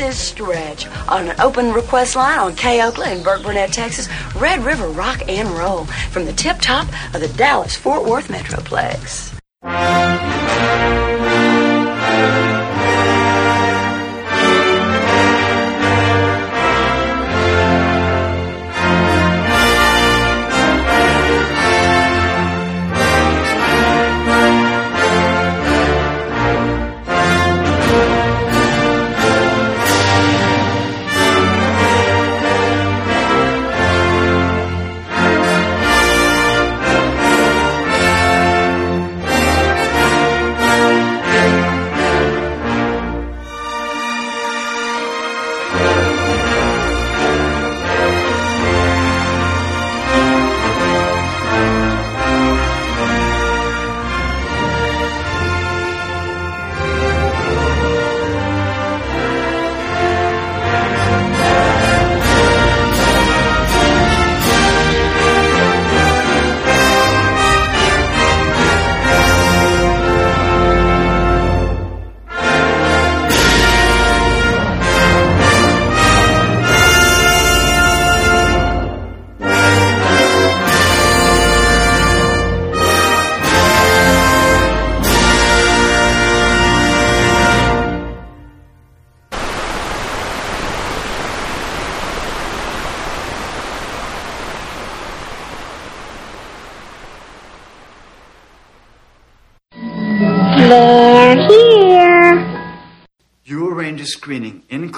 is Stretch on an open request line on K Oakland in Burkburnett, Texas. Red River Rock and Roll from the tip top of the Dallas Fort Worth Metroplex.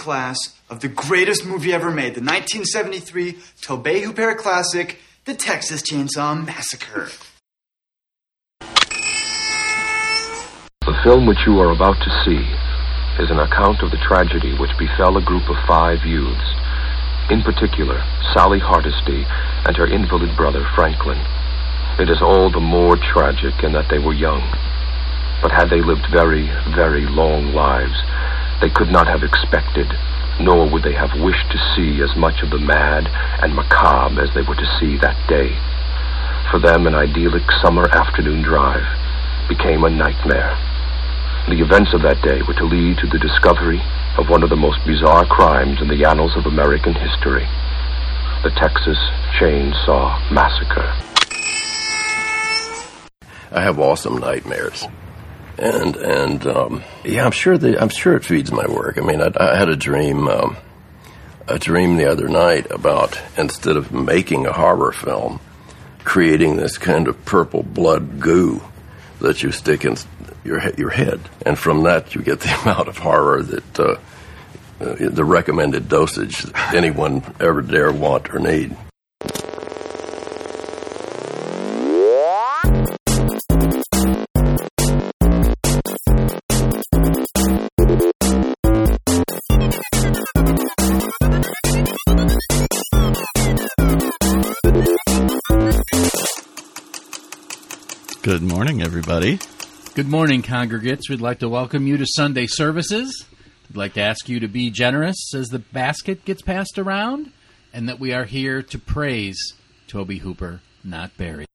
Class of the greatest movie ever made, the 1973 Tobe Hooper classic, The Texas Chainsaw Massacre. The film which you are about to see is an account of the tragedy which befell a group of five youths. In particular, Sally Hardesty and her invalid brother Franklin. It is all the more tragic in that they were young. But had they lived very, very long lives, they could not have expected, nor would they have wished to see as much of the mad and macabre as they were to see that day. For them, an idyllic summer afternoon drive became a nightmare. The events of that day were to lead to the discovery of one of the most bizarre crimes in the annals of American history the Texas Chainsaw Massacre. I have awesome nightmares, and and um, yeah, I'm sure the I'm sure it feeds my work. I mean, I, I had a dream, um, a dream the other night about instead of making a horror film, creating this kind of purple blood goo that you stick in your your head, and from that you get the amount of horror that. Uh, uh, the recommended dosage anyone ever dare want or need. Good morning, everybody. Good morning, congregates. We'd like to welcome you to Sunday services. We'd like to ask you to be generous as the basket gets passed around, and that we are here to praise Tobe Hooper, not Barry.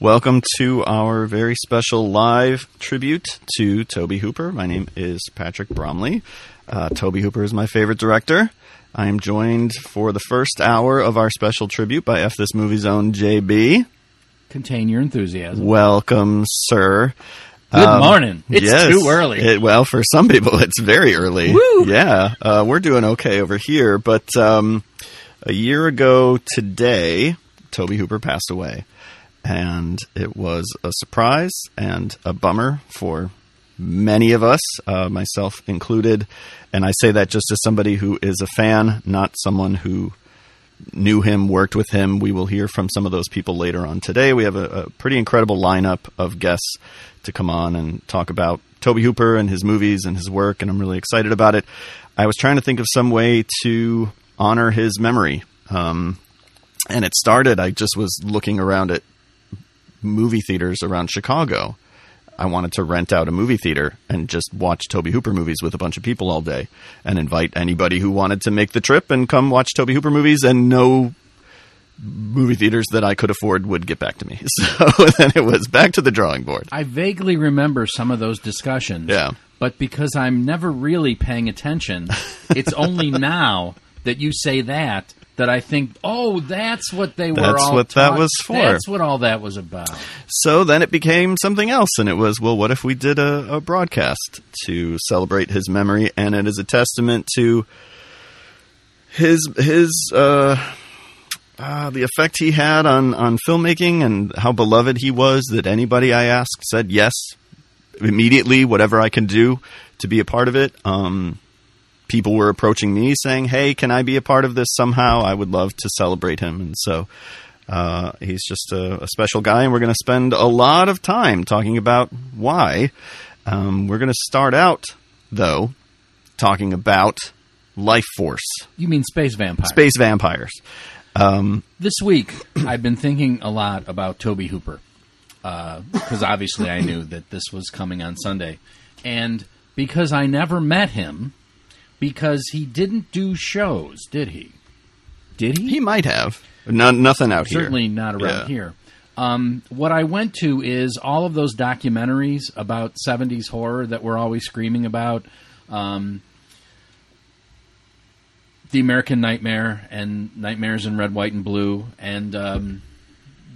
Welcome to our very special live tribute to Tobe Hooper. My name is Patrick Bromley. Uh, Tobe Hooper is my favorite director. I am joined for the first hour of our special tribute by F This Movie's own JB. Contain your enthusiasm. Welcome, sir. Good Um, morning. It's yes. too early. It- well, for some people, it's very early. Woo! Yeah, uh, we're doing okay over here. But um, a year ago today, Tobe Hooper passed away, and it was a surprise and a bummer for many of us, uh, myself included. And I say that just as somebody who is a fan, not someone who knew him, worked with him. We will hear from some of those people later on today. We have a, a pretty incredible lineup of guests to come on and talk about Tobe Hooper and his movies and his work, and I'm really excited about it. I was trying to think of some way to honor his memory. Um, and it started, I just was looking around at movie theaters around Chicago. I wanted to rent out a movie theater and just watch Tobe Hooper movies with a bunch of people all day and invite anybody who wanted to make the trip and come watch Tobe Hooper movies and no movie theaters that I could afford would get back to me. So then it was back to the drawing board. I vaguely remember some of those discussions. Yeah. but because I'm never really paying attention, it's only now that you say that that I think, oh, that's what they were That's all what that was for. That's what all that was about. So then it became something else, and it was, well, what if we did a, a broadcast to celebrate his memory? And it is a testament to his his uh, uh, the effect he had on on filmmaking and how beloved he was. That anybody I asked said yes immediately, whatever I can do to be a part of it. Um, people were approaching me saying, "Hey, can I be a part of this somehow? I would love to celebrate him." And so uh, he's just a, a special guy, and we're going to spend a lot of time talking about why. Um, we're going to start out though talking about Life Force, You mean space vampires? space vampires. This week, I've been thinking a lot about Tobe Hooper because obviously I knew that this was coming on Sunday, and because I never met him, because he didn't do shows, did he? Did he? He might have no, nothing out here. Certainly not around Yeah. here. Um, what I went to is all of those documentaries about 70s horror that we're always screaming about. Um, the American Nightmare and Nightmares in Red, White, and Blue, and um,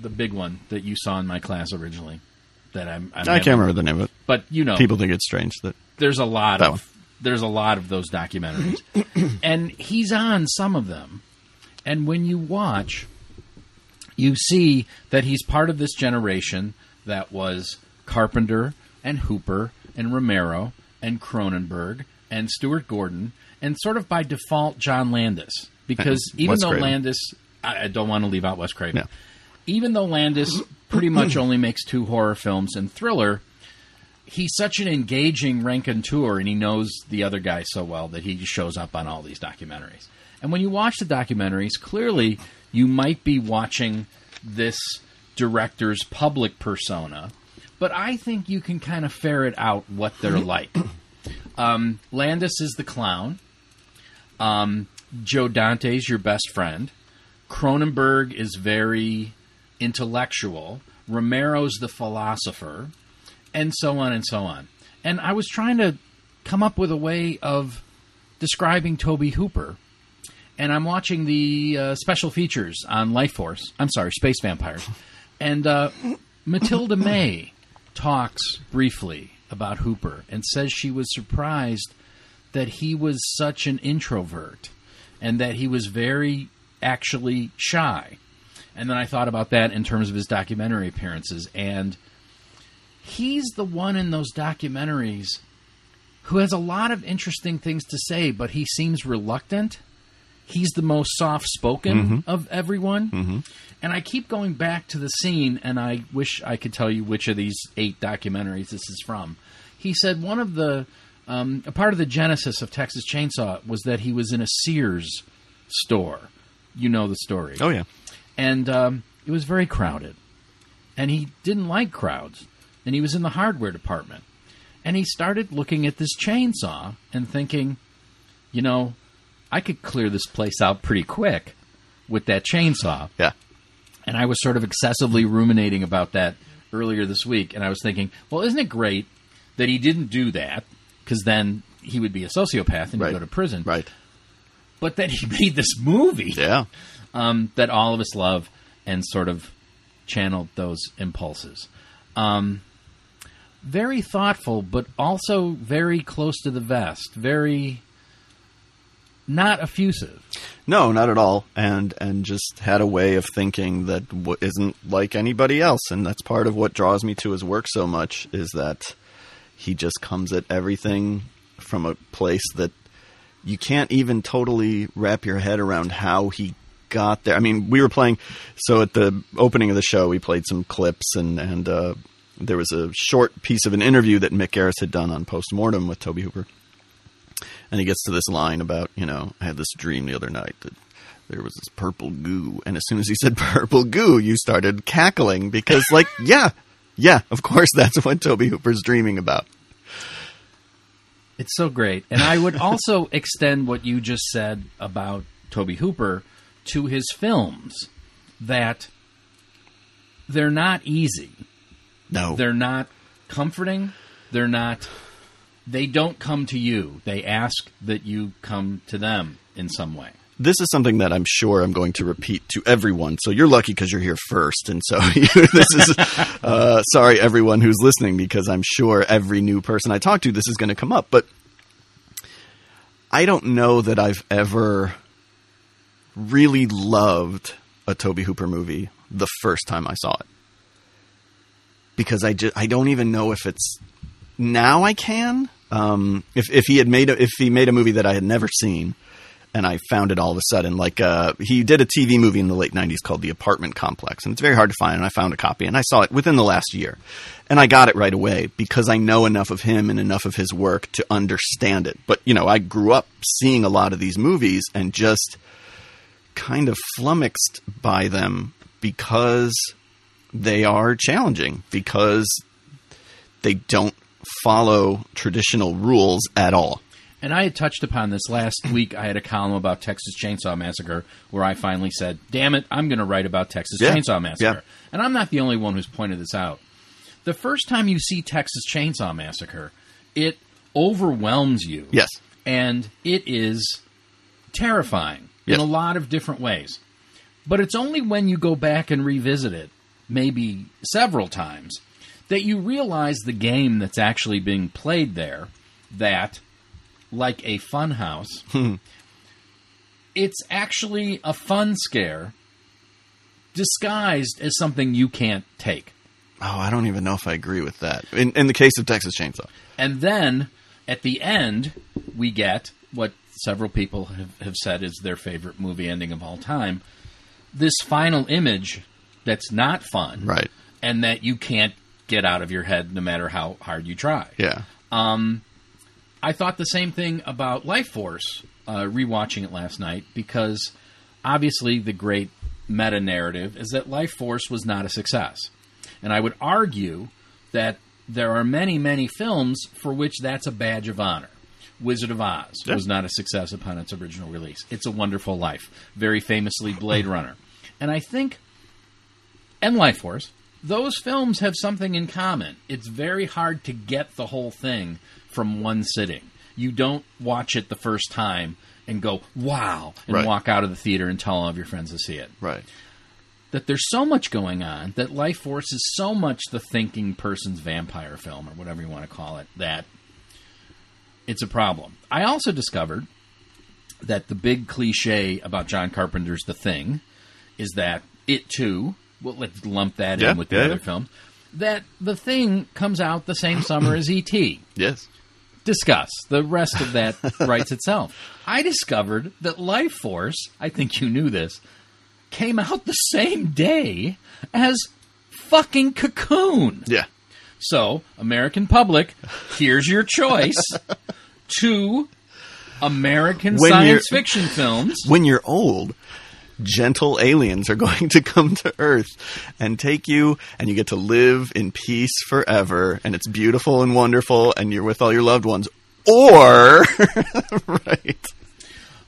the big one that you saw in my class originally. That I'm, I'm I can't remember the name of it. but you know, People think it's strange that there's a lot That of one. There's a lot of those documentaries, and he's on some of them. And when you watch, you see that he's part of this generation that was Carpenter and Hooper and Romero and Cronenberg and Stuart Gordon and sort of by default John Landis because uh, even Wes though Craven. Landis, I, I don't want to leave out Wes Craven. Yeah. Even though Landis pretty much only makes two horror films and thriller, he's such an engaging raconteur and he knows the other guy so well that he just shows up on all these documentaries. And when you watch the documentaries, clearly you might be watching this director's public persona, but I think you can kind of ferret out what they're like. Um, Landis is the clown. Um, Joe Dante's your best friend. Cronenberg is very intellectual. Romero's the philosopher and so on and so on. And I was trying to come up with a way of describing Tobe Hooper. And I'm watching the uh, special features on Life Force. I'm sorry, Space Vampires. And uh, Matilda May talks briefly about Hooper and says she was surprised that he was such an introvert and that he was very actually shy. And then I thought about that in terms of his documentary appearances. And he's the one in those documentaries who has a lot of interesting things to say, but he seems reluctant. He's the most soft spoken of everyone. And I keep going back to the scene, and I wish I could tell you which of these eight documentaries this is from. He said one of the, um, a part of the genesis of Texas Chainsaw was that he was in a Sears store. You know the story oh yeah, and um, it was very crowded. And he didn't like crowds, and he was in the hardware department. And he started looking at this chainsaw and thinking, you know, I could clear this place out pretty quick with that chainsaw. yeah. And I was sort of excessively ruminating about that earlier this week. And I was thinking, well, isn't it great that he didn't do that? Because then he would be a sociopath and Right. go to prison. Right. But that he made this movie Yeah. um, that all of us love and sort of channeled those impulses. Um, very thoughtful, but also very close to the vest. Very not effusive. No, not at all. And and just had a way of thinking that w- isn't like anybody else, and that's part of what draws me to his work so much is that he just comes at everything from a place that you can't even totally wrap your head around how he got there. I mean, we were playing so at the opening of the show, we played some clips and and uh, there was a short piece of an interview that Mick Garris had done on Postmortem with Tobe Hooper. And he gets to this line about, you know, I had this dream the other night that there was this purple goo. And as soon as he said purple goo, you started cackling because, like, yeah, yeah, of course, that's what Tobe Hooper's dreaming about. It's so great. And I would also extend what you just said about Tobe Hooper to his films that they're not easy. No. They're, not comforting. They're not. they don't come to you. They ask that you come to them in some way. This is something that I'm sure I'm going to repeat to everyone. So you're lucky because you're here first, and so this is uh, sorry everyone who's listening because I'm sure every new person I talk to this is going to come up. But I don't know that I've ever really loved a Tobe Hooper movie the first time I saw it because I just I don't even know if it's now I can. Um, if if he had made a, if he made a movie that I had never seen, and I found it all of a sudden, like uh, he did a TV movie in the late '90s called The Apartment Complex, and it's very hard to find. And I found a copy, and I saw it within the last year, and I got it right away because I know enough of him and enough of his work to understand it. But you know, I grew up seeing a lot of these movies and just kind of flummoxed by them because they are challenging because they don't follow traditional rules at all. And I had touched upon this last week. I had a column about Texas Chainsaw Massacre where I finally said, "Damn it, I'm going to write about Texas Yeah. Chainsaw Massacre." Yeah. And I'm not the only one who's pointed this out. The first time you see Texas Chainsaw Massacre, it overwhelms you. Yes. And it is terrifying Yes. in a lot of different ways. But it's only when you go back and revisit it, maybe several times, that you realize the game that's actually being played there, that, like a fun house, hmm. it's actually a fun scare disguised as something you can't take. Oh, I don't even know if I agree with that. In, in the case of Texas Chainsaw, And then at the end, we get what several people have, have said is their favorite movie ending of all time this final image that's not fun. Right. And that you can't get out of your head no matter how hard you try. yeah, I thought the same thing about Life Force, uh, rewatching it last night, because obviously the great meta narrative is that Life Force was not a success. And I would argue that there are many, many films for which that's a badge of honor. Wizard of Oz Yeah. was not a success upon its original release. It's a Wonderful Life, very famously Blade Runner. And I think, and Life Force, those films have something in common. It's very hard to get the whole thing from one sitting. You don't watch it the first time and go, wow, and Right. walk out of the theater and tell all of your friends to see it right. that there's so much going on that Life Force is so much the thinking person's vampire film or whatever you want to call it that it's a problem. I also discovered that the big cliche about John Carpenter's The Thing is that it too, well, let's lump that Yeah, in with the yeah, other yeah. films, that The Thing comes out the same summer as E.T Yes. discuss. The rest of that writes itself. I discovered that Life Force, I think you knew this, came out the same day as fucking Cocoon. Yeah. So, American public, here's your choice. Two American When science fiction films. When you're old, gentle aliens are going to come to Earth and take you, and you get to live in peace forever, and it's beautiful and wonderful, and you're with all your loved ones. Or, right.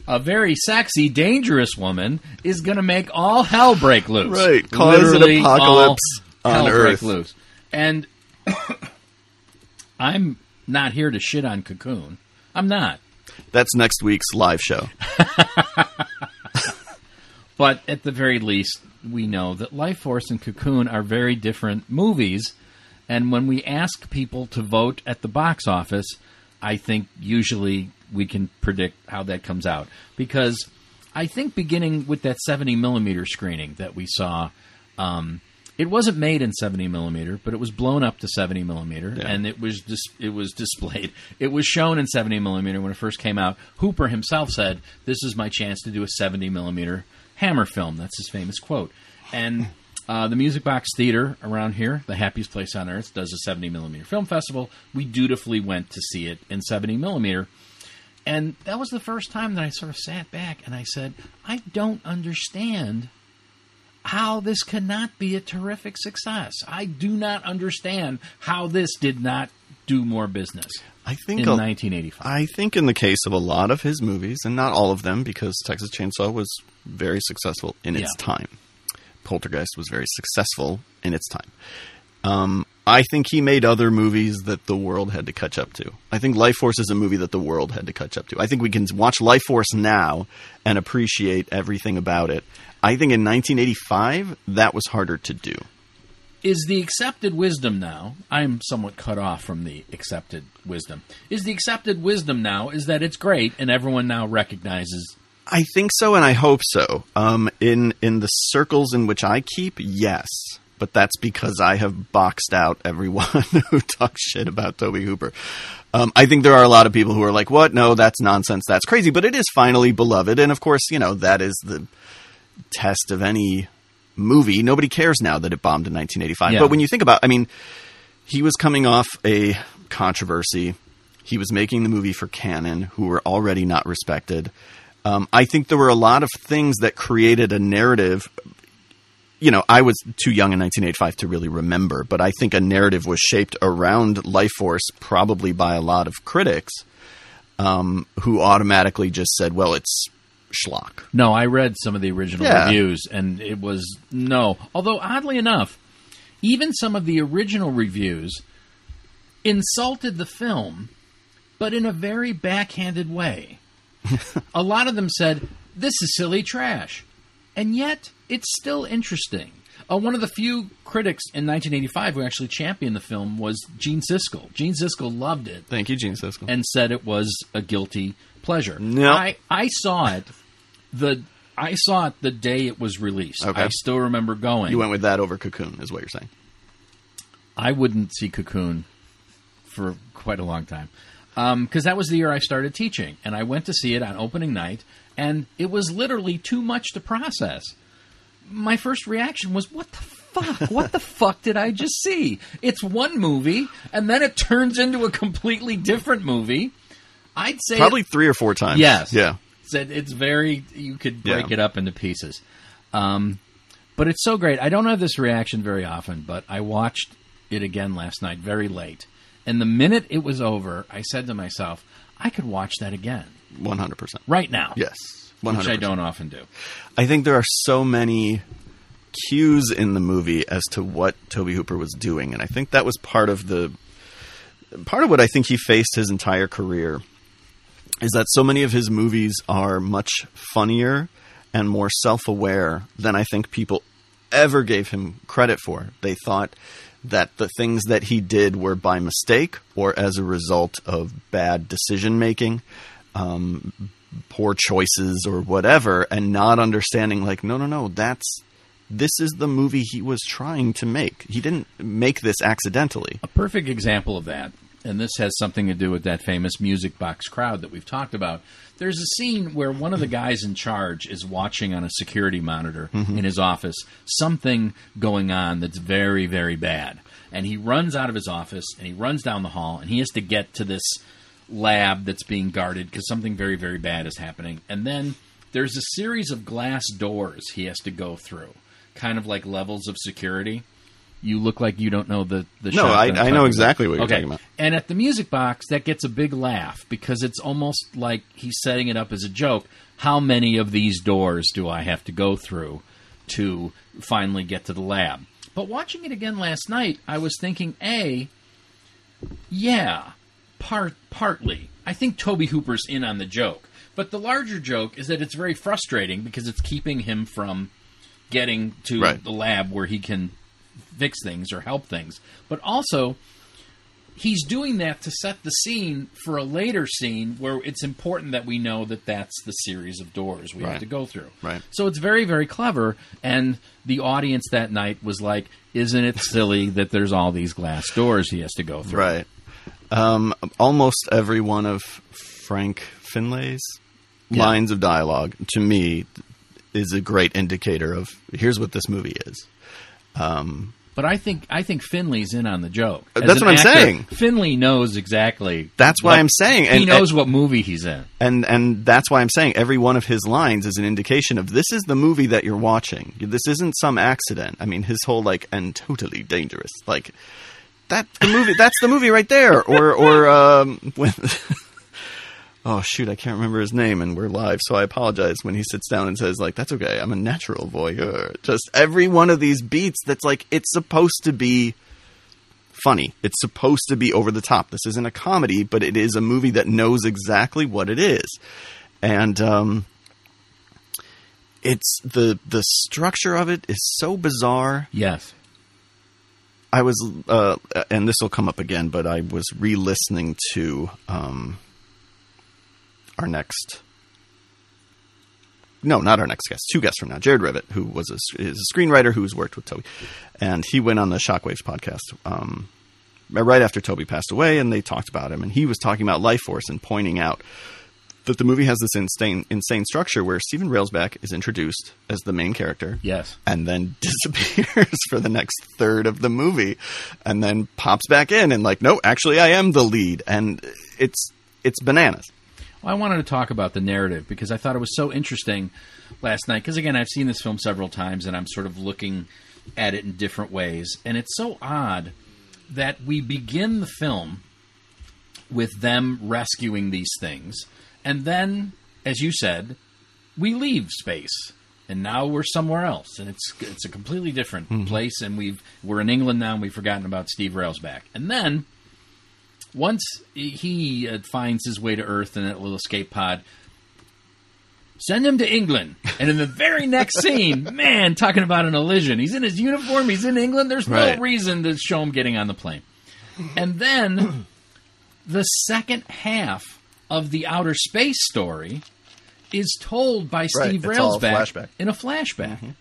A very sexy, dangerous woman is going to make all hell break loose. Right. Cause an Literally apocalypse all on hell Earth. break loose. And I'm not here to shit on Cocoon. I'm not. That's next week's live show. But at the very least, we know that Life Force and Cocoon are very different movies. And when we ask people to vote at the box office, I think usually we can predict how that comes out. Because I think beginning with that 70 millimeter screening that we saw, um, it wasn't made in 70 millimeter, but it was blown up to 70 millimeter, Yeah. and it was dis- it was displayed. It was shown in 70 millimeter when it first came out. Hooper himself said, "This is my chance to do a 70 millimeter Hammer film." That's his famous quote. And uh, the Music Box Theater around here, the happiest place on earth, does a 70 millimeter film festival. We dutifully went to see it in 70 millimeter. And that was the first time that I sort of sat back and I said, I don't understand how this cannot be a terrific success. I do not understand how this did not do more business I think in a- 1985. I think in the case of a lot of his movies, and not all of them, because Texas Chainsaw was very successful in its Yeah. time. Poltergeist was very successful in its time. Um, I think he made other movies that the world had to catch up to. I think Life Force is a movie that the world had to catch up to. I think we can watch Life Force now and appreciate everything about it. I think in 1985 that was harder to do. Is the accepted wisdom now? I'm somewhat cut off from the accepted wisdom. Is the accepted wisdom now is that it's great and everyone now recognizes I think so, and I hope so. Um, in in the circles in which I keep, yes, but that's because I have boxed out everyone who talks shit about Tobe Hooper. Um, I think there are a lot of people who are like, "What? No, that's nonsense. That's crazy." But it is finally beloved, and of course, you know that is the test of any movie. Nobody cares now that it bombed in 1985. Yeah. But when you think about, I mean, he was coming off a controversy. He was making the movie for Canon, who were already not respected. Um, I think there were a lot of things that created a narrative. You know, I was too young in 1985 to really remember, but I think a narrative was shaped around Life Force probably by a lot of critics um, who automatically just said, well, it's schlock. No, I read some of the original Yeah. reviews, and it was no. Although oddly enough, even some of the original reviews insulted the film, but in a very backhanded way. A lot of them said, "This is silly trash," and yet it's still interesting. Uh, one of the few critics in 1985 who actually championed the film was Gene Siskel. Gene Siskel loved it Thank you, Gene Siskel. and said it was a guilty pleasure. No. I, I saw it the I saw it the day it was released. Okay. I still remember going. you went with that over Cocoon, is what you're saying. I wouldn't see Cocoon for quite a long time because that was the year I started teaching, and I went to see it on opening night, and it was literally too much to process. My first reaction was, "What the fuck? what the fuck did I just see? It's one movie, and then it turns into a completely different movie." I'd say Probably three or four times. Yes. Yeah. said it's very you could break Yeah. it up into pieces um, but it's so great i don't have this reaction very often but i watched it again last night very late and the minute it was over i said to myself i could watch that again 100%. right now Yes. 100%. which i don't often do I think there are so many cues in the movie as to what Tobe Hooper was doing, and I think that was part of the part of what I think he faced his entire career is that so many of his movies are much funnier and more self-aware than I think people ever gave him credit for. They thought that the things that he did were by mistake or as a result of bad decision making. Um, poor choices or whatever and not understanding like no no no that's this is the movie he was trying to make he didn't make this accidentally a perfect example of that and this has something to do with that famous music box crowd that we've talked about. There's a scene where one of the guys in charge is watching on a security monitor mm-hmm. in his office something going on that's very very bad. And he runs out of his office and he runs down the hall and he has to get to this lab that's being guarded because something very very bad is happening. And then there's a series of glass doors he has to go through kind of like levels of security you look like you don't know the the No, I- I know exactly what you're okay. talking about. And at the music box, that gets a big laugh because it's almost like he's setting it up as a joke. How many of these doors do I have to go through to finally get to the lab? But watching it again last night, I was thinking, a, yeah, part partly. I think Tobe Hooper's in on the joke, but the larger joke is that it's very frustrating because it's keeping him from getting to Right. the lab where he can fix things or help things. But also, he's doing that to set the scene for a later scene where it's important that we know that that's the series of doors we have to go through. Right. So it's very, very clever. And the audience that night was like, isn't it silly that there's all these glass doors he has to go through? right um, almost every one of frank finlay's Yeah. lines of dialogue to me is a great indicator of here's what this movie is But I think I think Finlay's in on the joke. As That's what I'm actor, saying. Finlay knows exactly. That's what I'm saying. And, he And- knows what movie he's in. and and that's why I'm saying every one of his lines is an indication of this is the movie that you're watching. This isn't some accident. I mean, his whole like and totally dangerous like that the movie that's the movie right there. Or or um, when oh shoot, I can't remember his name, and we're live, so I apologize when he sits down and says like that's okay, I'm a natural voyeur. Just every one of these beats that's like it's supposed to be funny. It's supposed to be over the top. This isn't a comedy, but it is a movie that knows exactly what it is. And um, it's the the structure of it is so bizarre. Yes. I was, uh, and this will come up again, but I was re-listening to um, our next. No, not our next guest. Two guests from now. Jared Rivet, who was a, is a screenwriter who's worked with Tobe, and he went on the Shockwaves podcast um, right after Tobe passed away, and they talked about him, and he was talking about Life Force and pointing out that the movie has this insane, insane structure where Stephen Railsback is introduced as the main character, Yes. and then disappears for the next third of the movie and then pops back in and like no actually I am the lead and it's it's bananas I wanted to talk about the narrative because I thought it was so interesting last night. Because again, I've seen this film several times, and I'm sort of looking at it in different ways, and it's so odd that we begin the film with them rescuing these things, and then, as you said, we leave space. And now we're somewhere else, and it's it's a completely different hmm. place. And we've we're in England now, and we've forgotten about Steve Railsback. And then once he uh, finds his way to Earth in that little escape pod, send him to England. And in the very next scene, man, talking about an elision. He's in his uniform. He's in England. There's Right. no reason to show him getting on the plane. And then the second half of the outer space story is told by Steve a Railsback in a flashback.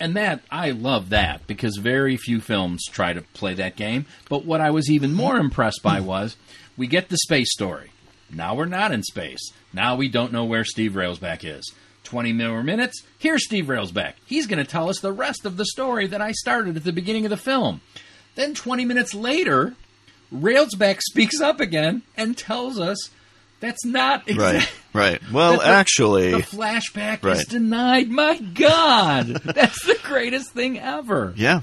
And that I love that because very few films try to play that game. But what I was even more impressed by was we get the space story. Now we're not in space. Now we don't know where Steve Railsback is. 20 more minutes. Here's Steve Railsback. He's going to tell us the rest of the story that I started at the beginning of the film. Then 20 minutes later, Railsback speaks up again and tells us that's not right exactly right well the- actually the flashback is denied. My God, that's the greatest thing ever. yeah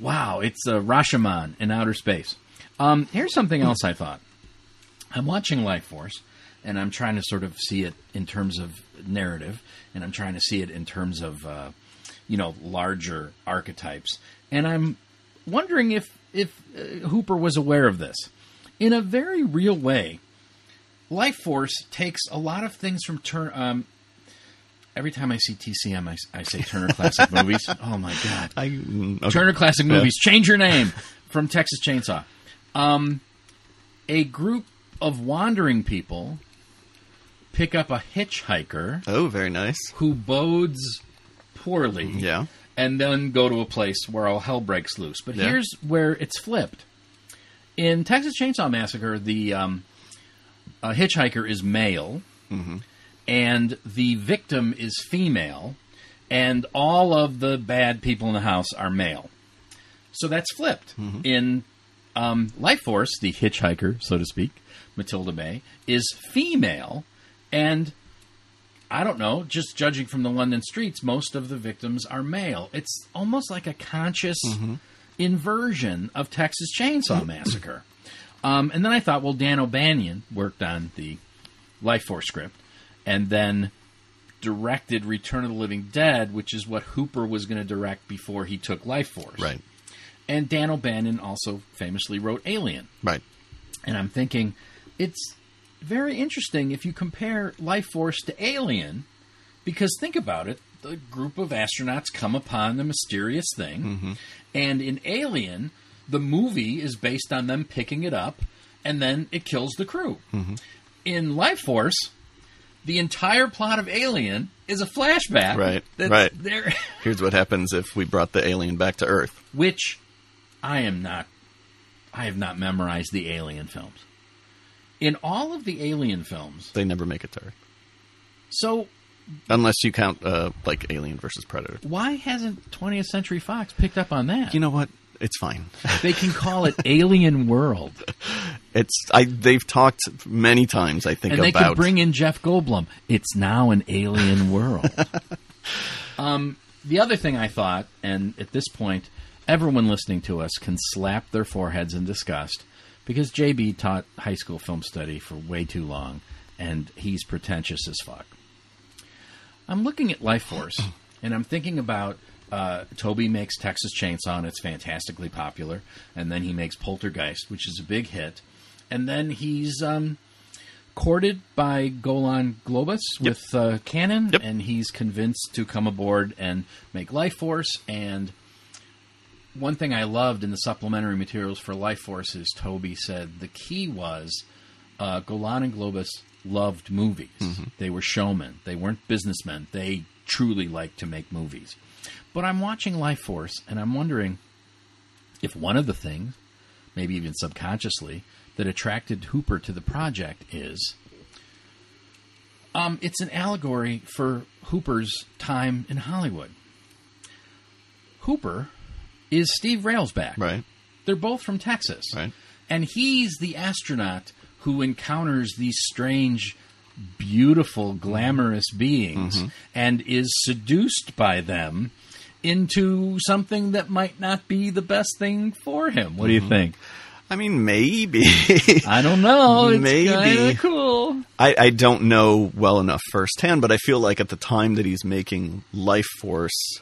Wow, it's uh, Rashomon in outer space. Um, here's something else I thought. I'm watching Life Force, and I'm trying to sort of see it in terms of narrative, and I'm trying to see it in terms of, uh, you know, larger archetypes. And I'm wondering if if uh, Hooper was aware of this in a very real way. Life Force takes a lot of things from Turner. Um, every time I see TCM, I, I say Turner Classic Movies. Oh my God! I mm, okay. Turner Classic Yeah. Movies. Change your name from Texas Chainsaw. Um, a group of wandering people pick up a hitchhiker oh very nice who bodes poorly. yeah And then go to a place where all hell breaks loose. But Yeah. here's where it's flipped. In Texas Chainsaw Massacre, the um, uh, hitchhiker is male, and the victim is female, and all of the bad people in the house are male. So that's flipped. In um, Life Force, the hitchhiker, so to speak, Matilda May, is female, and I don't know, just judging from the London streets, most of the victims are male. It's almost like a conscious inversion of Texas Chainsaw Massacre. Um, and then I thought, well, Dan O'Bannon worked on the Life Force script and then directed Return of the Living Dead, which is what Hooper was going to direct before he took Life Force. right And Dan O'Bannon also famously wrote Alien. right And I'm thinking, it's very interesting if you compare Life Force to Alien, because think about it the group of astronauts come upon the mysterious thing, and in Alien, the movie is based on them picking it up, and then it kills the crew. In Life Force, the entire plot of Alien is a flashback. Right, that's right. There, here's what happens if we brought the alien back to earth which I am not. I have not memorized the Alien films. In all of the Alien films, they never make it to earth so unless you count uh, like alien versus predator why hasn't 20th Century Fox picked up on that? you know what it's fine they can call it Alien World, it's i they've talked many times i think and they about could bring in Jeff Goldblum. It's now an Alien World. um, the other thing I thought, and at this point, everyone listening to us can slap their foreheads in disgust because JB taught high school film study for way too long, and he's pretentious as fuck. I'm looking at Life Force, and I'm thinking about uh, Tobe makes Texas Chainsaw, and it's fantastically popular. And then he makes Poltergeist, which is a big hit. And then he's um, courted by Golan Globus with uh, Canon, Yep. and he's convinced to come aboard and make Life Force. And one thing I loved in the supplementary materials for Life Force is Tobe said the key was uh, Golan and Globus loved movies. They were showmen. They weren't businessmen. They truly liked to make movies. But I'm watching Life Force, and I'm wondering if one of the things, maybe even subconsciously, that attracted Hooper to the project is um, it's an allegory for Hooper's time in Hollywood. Hooper is Steve Railsback. Right. They're both from Texas. Right. And he's the astronaut who encounters these strange, beautiful, glamorous beings Mm-hmm. and is seduced by them into something that might not be the best thing for him. What do Mm-hmm. you think? I mean, maybe. I don't know. It's Maybe. cool. I, I don't know well enough firsthand, but I feel like at the time that he's making Life Force,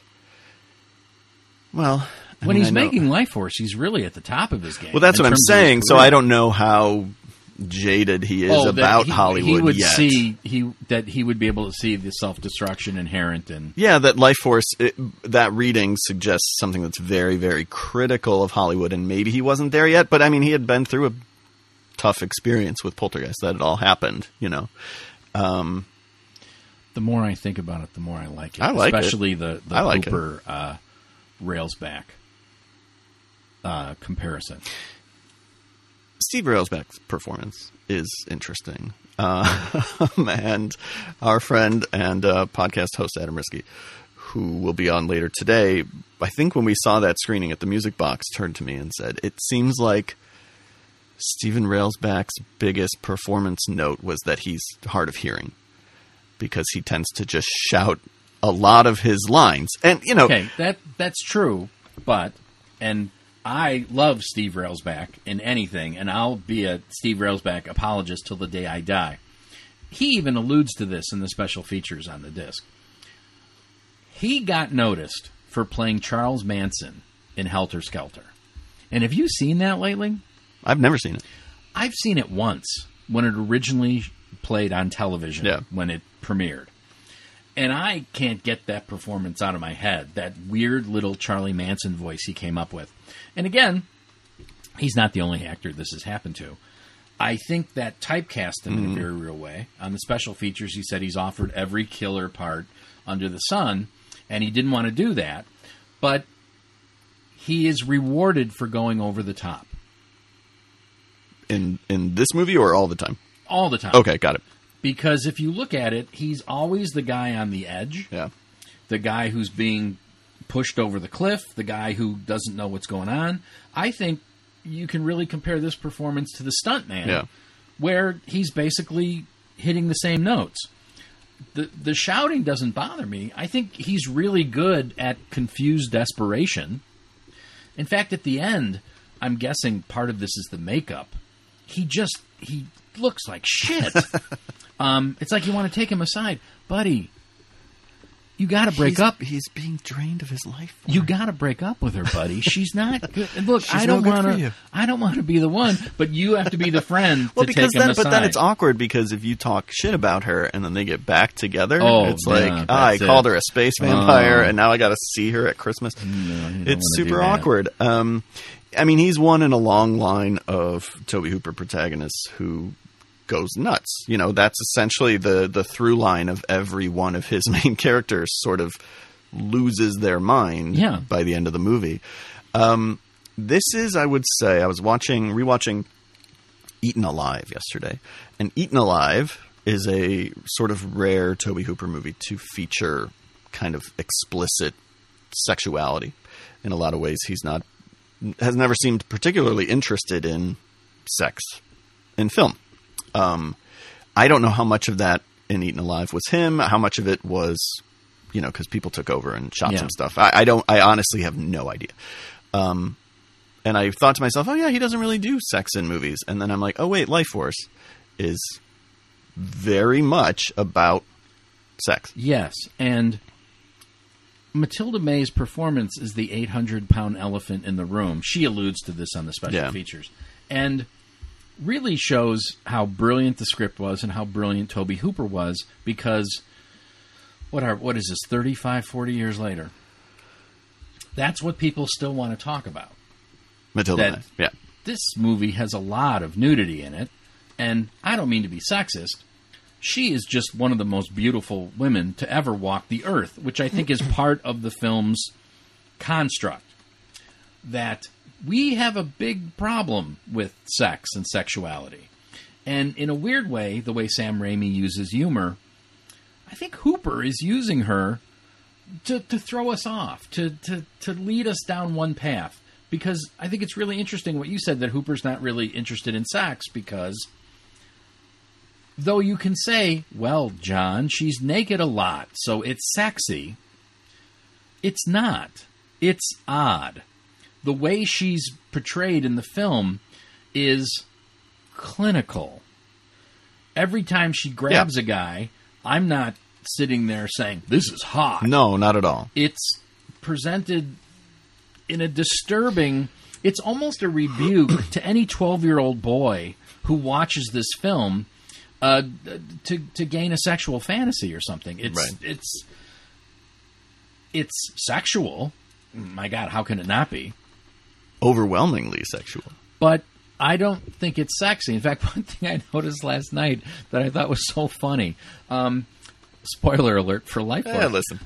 well, I When mean, he's making Life Force, he's really at the top of his game. well, that's what I'm terms of his saying. So. I don't know how jaded he is Oh, about he, Hollywood He would yet. see he that he would be able to see the self destruction inherent in Yeah, that Life Force, it, that reading suggests something that's very, very critical of Hollywood, and maybe he wasn't there yet. But I mean, he had been through a tough experience with Poltergeist. That it all happened, you know. the more I think about it, the more I like it. I like it. especially the the I like it. Hooper uh, Railsback uh, comparison. Steve Railsback's performance is interesting. Uh, and our friend and uh, podcast host Adam Riske, who will be on later today, I think when we saw that screening at the Music Box, turned to me and said, "It seems like Stephen Railsback's biggest performance note was that he's hard of hearing because he tends to just shout a lot of his lines, and you know, Okay, that that's true, but and I love Steve Railsback in anything, and I'll be a Steve Railsback apologist till the day I die. He even alludes to this in the special features on the disc. He got noticed for playing Charles Manson in Helter Skelter. And have you seen that lately? I've never seen it. I've seen it once when it originally played on television Yeah. when it premiered. And I can't get that performance out of my head, that weird little Charlie Manson voice he came up with. And again, he's not the only actor this has happened to. I think that typecast him in a hmm. very real way. On the special features, he said he's offered every killer part under the sun, and he didn't want to do that. But he is rewarded for going over the top In in this movie or all the time? all the time. Okay, got it. Because if you look at it, he's always the guy on the edge, Yeah. the guy who's being pushed over the cliff, the guy who doesn't know what's going on. I think you can really compare this performance to the stuntman, Yeah. where he's basically hitting the same notes. The the shouting doesn't bother me. I think he's really good at confused desperation. In fact, at the end, I'm guessing part of this is the makeup. He just he looks like shit. um, it's like you want to take him aside, buddy. You got to break He's- up. He's being drained of his life. You got to break up with her, buddy. She's not good. And Look, She's I don't want to. I don't want to be the one, but you have to be the friend Well, to because take him aside. but then it's awkward because if you talk shit about her and then they get back together, Oh, it's yeah, like ah, I that's called her a space vampire, Oh. and now I got to see her at Christmas. don't it's super awkward. Um, I mean, he's one in a long line of Tobe Hooper protagonists who goes nuts. You know, that's essentially the the through line of every one of his main characters. Sort of loses their mind Yeah. by the end of the movie. Um, this is, I would say, I was watching, rewatching Eaten Alive yesterday, and Eaten Alive is a sort of rare Tobe Hooper movie to feature kind of explicit sexuality. In a lot of ways, he's not has never seemed particularly interested in sex in film. Um, I don't know how much of that in Eaten Alive was him, how much of it was, you know, because people took over and shot Yeah. some stuff. I, I don't. I honestly have no idea. Um, and I thought to myself, oh yeah, he doesn't really do sex in movies. And then I'm like, oh wait, Life Force is very much about sex. Yes, and Matilda May's performance is the 800 pound elephant in the room. She alludes to this on the special Yeah. features. And really shows how brilliant the script was and how brilliant Tobe Hooper was because what are what is this 35 40 years later that's what people still want to talk about Matilda. that- Yeah. this movie has a lot of nudity in it and I don't mean to be sexist she is just one of the most beautiful women to ever walk the earth which I think is part of the film's construct that we have a big problem with sex and sexuality. And in a weird way, the way Sam Raimi uses humor, I think Hooper is using her to, to throw us off, to, to, to lead us down one path. Because I think it's really interesting what you said that Hooper's not really interested in sex because though you can say, well, John, she's naked a lot, so it's sexy, it's not. It's odd the way she's portrayed in the film is clinical. Every time she grabs a guy, I'm not sitting there saying, This is hot. No, not at all. It's presented in a disturbing, it's almost a rebuke to any 12 year old boy who watches this film uh, to, to gain a sexual fantasy or something. It's, Right. it's, it's sexual. My God, how can it not be? Overwhelmingly sexual. but I don't think it's sexy. In fact, one thing I noticed last night that I thought was so funny. Um, spoiler alert for Life. Yeah, listen.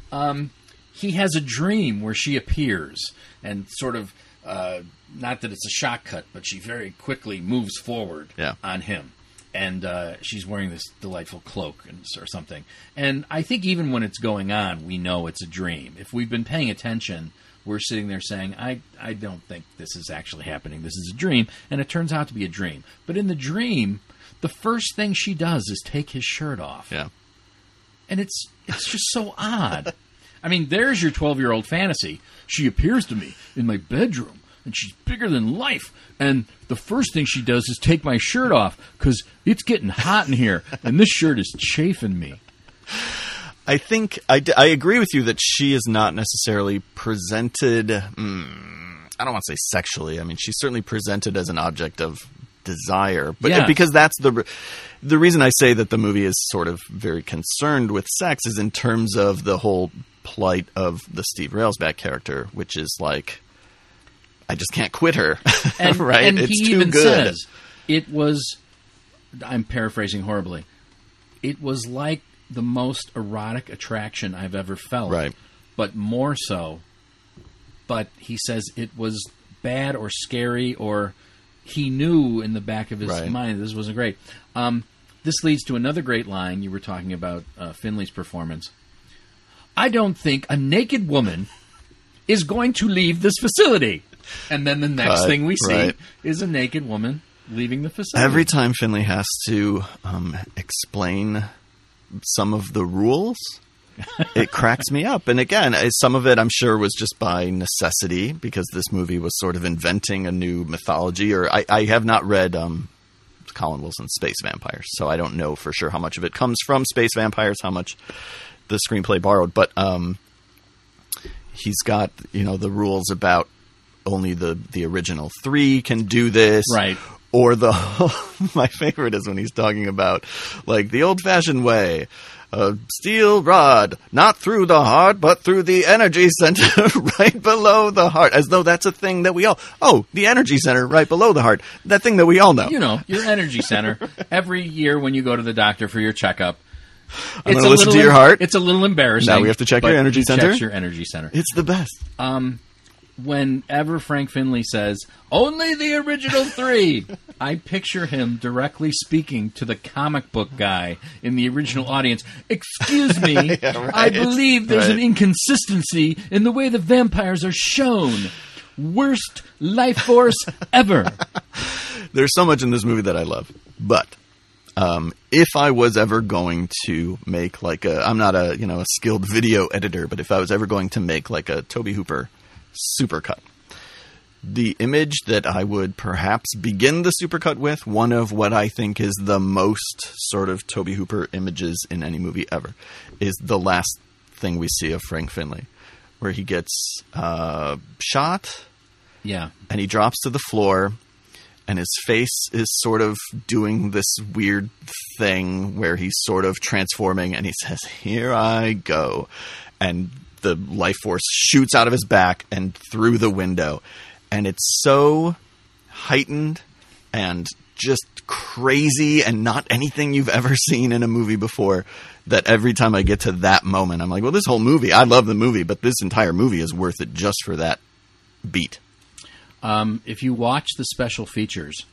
He has a dream where she appears and sort of, uh, not that it's a shot cut, but she very quickly moves forward Yeah. on him. And uh, she's wearing this delightful cloak and, or something. And I think even when it's going on, we know it's a dream. If we've been paying attention, we're sitting there saying, I, I don't think this is actually happening. This is a dream. And it turns out to be a dream. But in the dream, the first thing she does is take his shirt off Yeah. and it's it's just so odd. I mean, there's your 12 year old fantasy. She appears to me in my bedroom, and she's bigger than life. And the first thing she does is take my shirt off because it's getting hot in here, and this shirt is chafing me. I think I agree with you that she is not necessarily presented. Mm, I don't want to say sexually. I mean, she's certainly presented as an object of desire, but Yeah. because that's the the reason I say that the movie is sort of very concerned with sex is in terms of the whole plight of the Steve Railsback character, which is like. I just can't quit her, And, right? and it's he too even good. says it was. I'm paraphrasing horribly. It was like the most erotic attraction I've ever felt, Right. But more so. But he says it was bad or scary, or he knew in the back of his Right. mind this wasn't great. Um, this leads to another great line you were talking about uh, Finlay's performance. I don't think a naked woman is going to leave this facility. And then the next thing we see right. is a naked woman leaving the facility. Every time Finlay has to um, explain some of the rules, it cracks me up. And again, some of it I'm sure was just by necessity because this movie was sort of inventing a new mythology. Or I, I have not read um, Colin Wilson's Space Vampires, so I don't know for sure how much of it comes from Space Vampires, how much the screenplay borrowed. But um, he's got you know the rules about only the the original three can do this, Right. Or the my favorite is when he's talking about like the old fashioned way. A steel rod, not through the heart, but through the energy center right below the heart. As though that's a thing that we all. Oh, the energy center right below the heart. That thing that we all know. you know, your energy center. Every year when you go to the doctor for your checkup, I'm it's gonna a listen little to your heart. It's a little embarrassing. Now we have to check your energy center? your energy center. It's the best. Um, Whenever Frank Finlay says only the original three, I picture him directly speaking to the comic book guy in the original audience. Excuse me, I believe there's an inconsistency in the way the vampires are shown. Worst life force ever. There's so much in this movie that I love, but um, if I was ever going to make like a, I'm not a you know a skilled video editor, but if I was ever going to make like a Tobe Hooper supercut, the image that I would perhaps begin the supercut with, one of what I think is the most sort of Tobe Hooper images in any movie ever, is the last thing we see of Frank Finlay, where he gets uh, shot. Yeah. and he drops to the floor and his face is sort of doing this weird thing where he's sort of transforming and he says here i go. And the life force shoots out of his back and through the window. And it's so heightened and just crazy and not anything you've ever seen in a movie before that every time i get to that moment i'm like well this whole movie i love the movie but this entire movie is worth it just for that beat. Um, if you watch the special features,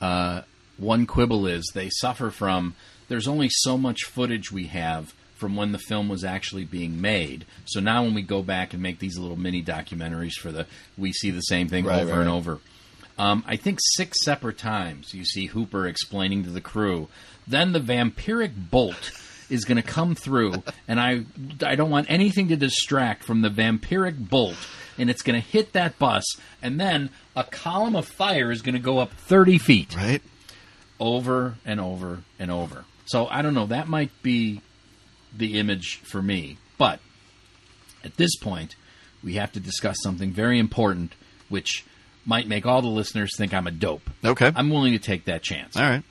uh, one quibble is they suffer from there's only so much footage we have from when the film was actually being made. So now when we go back and make these little mini documentaries for the, we see the same thing Right, over right, and over. Um, I think six separate times you see Hooper explaining to the crew. Then the vampiric bolt is going to come through, and I I don't want anything to distract from the vampiric bolt, and it's going to hit that bus, and then a column of fire is going to go up thirty feet right over and over and over. So I don't know. That might be the image for me. But at this point, we have to discuss something very important, which might make all the listeners think I'm a dope. Okay. I'm willing to take that chance. all right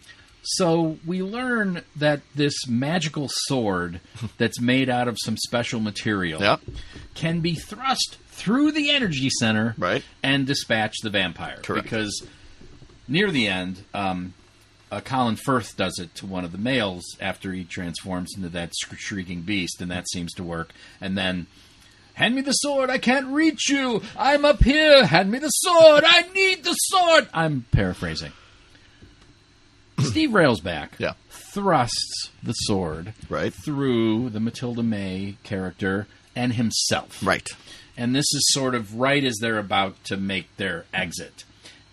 So we learn that this magical sword that's made out of some special material Yep. can be thrust through the energy center Right. and dispatch the vampire. Correct. Because near the end, um, uh, Colin Firth does it to one of the males after he transforms into that sh- shrieking beast, and that seems to work. And then, hand me the sword, I can't reach you. I'm up here. Hand me the sword, I need the sword. I'm paraphrasing. Steve Railsback Yeah. thrusts the sword Right. through the Matilda May character and himself. Right. And this is sort of right as they're about to make their exit.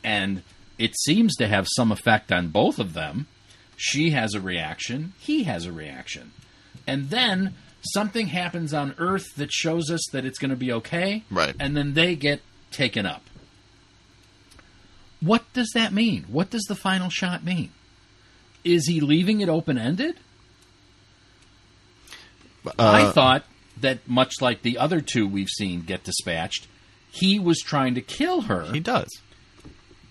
And it seems to have some effect on both of them. She has a reaction, he has a reaction. And then something happens on Earth that shows us that it's going to be okay. Right. And then they get taken up. What does that mean? What does the final shot mean? Is he leaving it open ended? I Uh, thought that much like the other two we've seen get dispatched, he was trying to kill her. He does.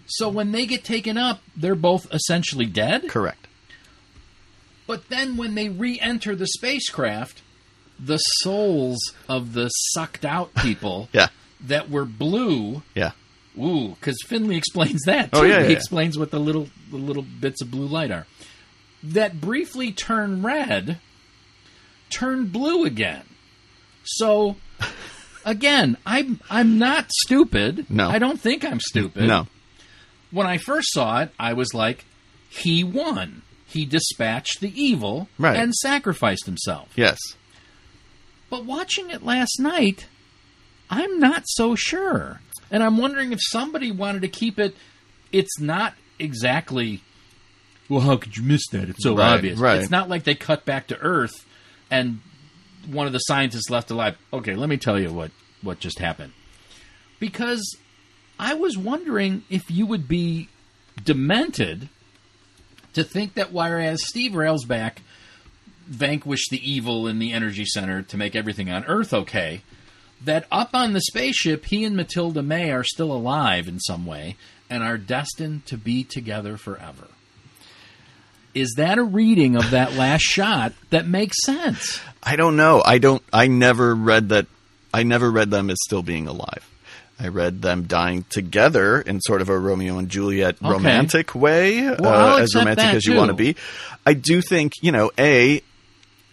So when they get taken up, they're both essentially dead. Correct. But then when they re-enter the spacecraft, the souls of the sucked out people Yeah. that were blue, Yeah. ooh, because Finlay explains that. Oh, too. Oh, yeah, yeah, he yeah. explains what the little the little bits of blue light are. That briefly turn red, turn blue again. So again, I'm I'm not stupid. No. I don't think I'm stupid No. When I first saw it, I was like, he won. He dispatched the evil Right. and sacrificed himself. Yes. But watching it last night, I'm not so sure. And I'm wondering if somebody wanted to keep it, it's not exactly. Well, how could you miss that? It's so Right, obvious. right. It's not like they cut back to Earth and one of the scientists left alive. Okay, let me tell you what, what just happened. Because I was wondering if you would be demented to think that whereas Steve Railsback vanquished the evil in the energy center to make everything on Earth okay, that up on the spaceship, he and Matilda May are still alive in some way and are destined to be together forever. Is that a reading of that last shot that makes sense? I don't know. I don't. I never read that. I never read them as still being alive. I read them dying together in sort of a Romeo and Juliet Okay. romantic way, I'll uh, as romantic as you want to be. I do think you know. A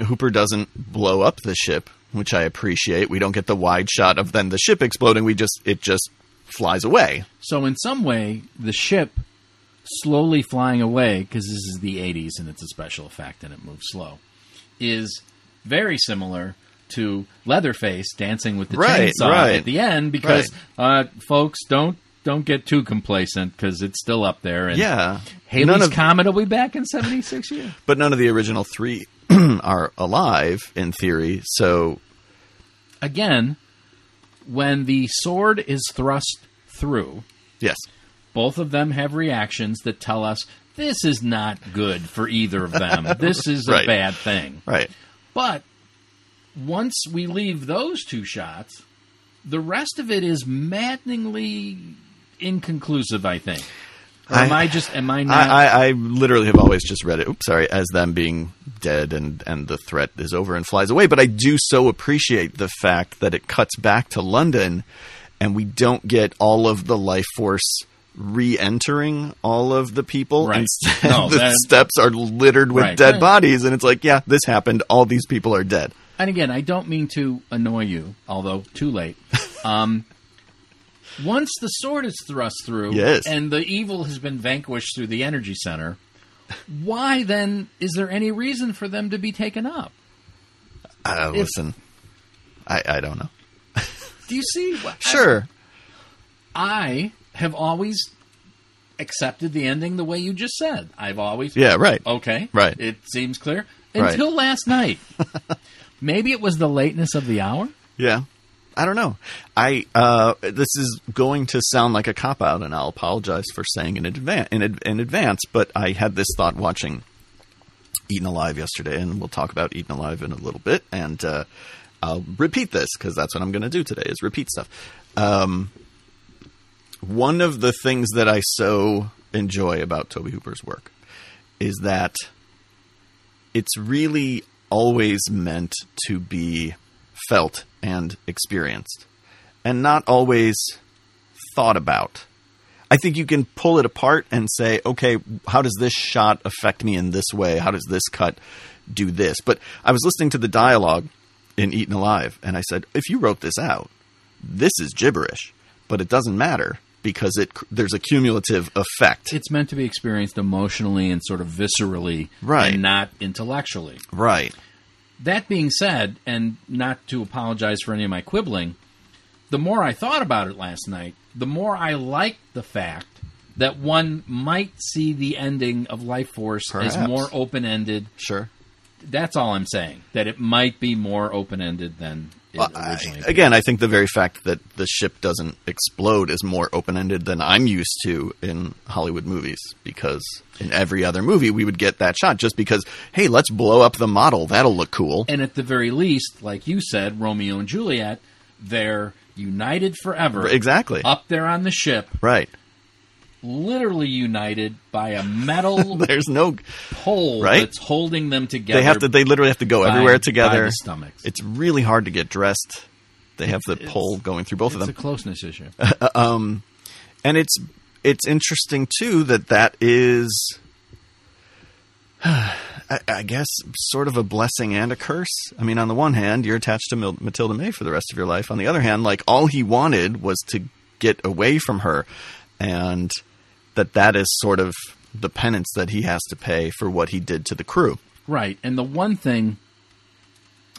Hooper doesn't blow up the ship, which I appreciate. We don't get the wide shot of then the ship exploding. We just it just flies away. So, in some way, the ship slowly flying away, because this is the 80s and it's a special effect and it moves slow, is very similar to Leatherface dancing with the Right, chainsaw right. at the end because, uh, folks, don't don't get too complacent because it's still up there. And Yeah, Halley's none of Comet will be back in 76 years. but none of the original three are alive in theory. So Again, when the sword is thrust through, yes, both of them have reactions that tell us this is not good for either of them. this is a Right. bad thing. right. But once we leave those two shots, The rest of it is maddeningly inconclusive. I think. Or am I- I just? Am I not? I, I, I literally have always just read it. Oops, sorry, as them being dead and and the threat is over and flies away. But I do so appreciate the fact that it cuts back to London, and we don't get all of the life force re-entering all of the people. Right. Instead, No, the that- steps are littered with Right. dead Right. bodies, and it's like, yeah, this happened. All these people are dead. And again, I don't mean to annoy you, although too late. Um, once the sword is thrust through, Yes. and the evil has been vanquished through the energy center, why then is there any reason for them to be taken up? Uh, If- listen, I, I don't know. Do you see? Sure, I have always accepted the ending the way you just said. I've always yeah, right. okay, Right. It seems clear Right. until last night. Maybe it was the lateness of the hour. Yeah. I don't know. I uh, this is going to sound like a cop out, and I'll apologize for saying in advance. In, ad- in advance, but I had this thought watching Eaten Alive yesterday, and we'll talk about Eaten Alive in a little bit. And uh, I'll repeat this because that's what I'm going to do today: is repeat stuff. Um, one of the things that I so enjoy about Tobe Hooper's work is that it's really always meant to be felt and experienced and not always thought about. I think you can pull it apart and say, okay, how does this shot affect me in this way? How does this cut do this? But I was listening to the dialogue in Eaten Alive and I said, if you wrote this out, this is gibberish, but it doesn't matter because it there's a cumulative effect. It's meant to be experienced emotionally and sort of viscerally, Right. and not intellectually. right. That being said, and not to apologize for any of my quibbling, the more I thought about it last night, the more I liked the fact that one might see the ending of Life Force as more open ended. Sure. That's all I'm saying. That it might be more open ended than Well, I- again, I think the very fact that the ship doesn't explode is more open ended than I'm used to in Hollywood movies because in every other movie we would get that shot just because, hey, let's blow up the model. That'll look cool. and at the very least, like you said, Romeo and Juliet, they're united forever. Exactly. Up there on the ship, Right. Literally united by a metal There's no. pole Right? that's holding them together. They have to. They literally have to go by- everywhere together. the stomachs. It's really hard to get dressed. They have the It's- pole going through both of it's them. a closeness issue. Um, and it's it's interesting too that that is I, I guess sort of a blessing and a curse. I mean, on the one hand, you're attached to Mil- Matilda May for the rest of your life. On the other hand, like all he wanted was to get away from her, and that that is sort of the penance that he has to pay for what he did to the crew. right. And the one thing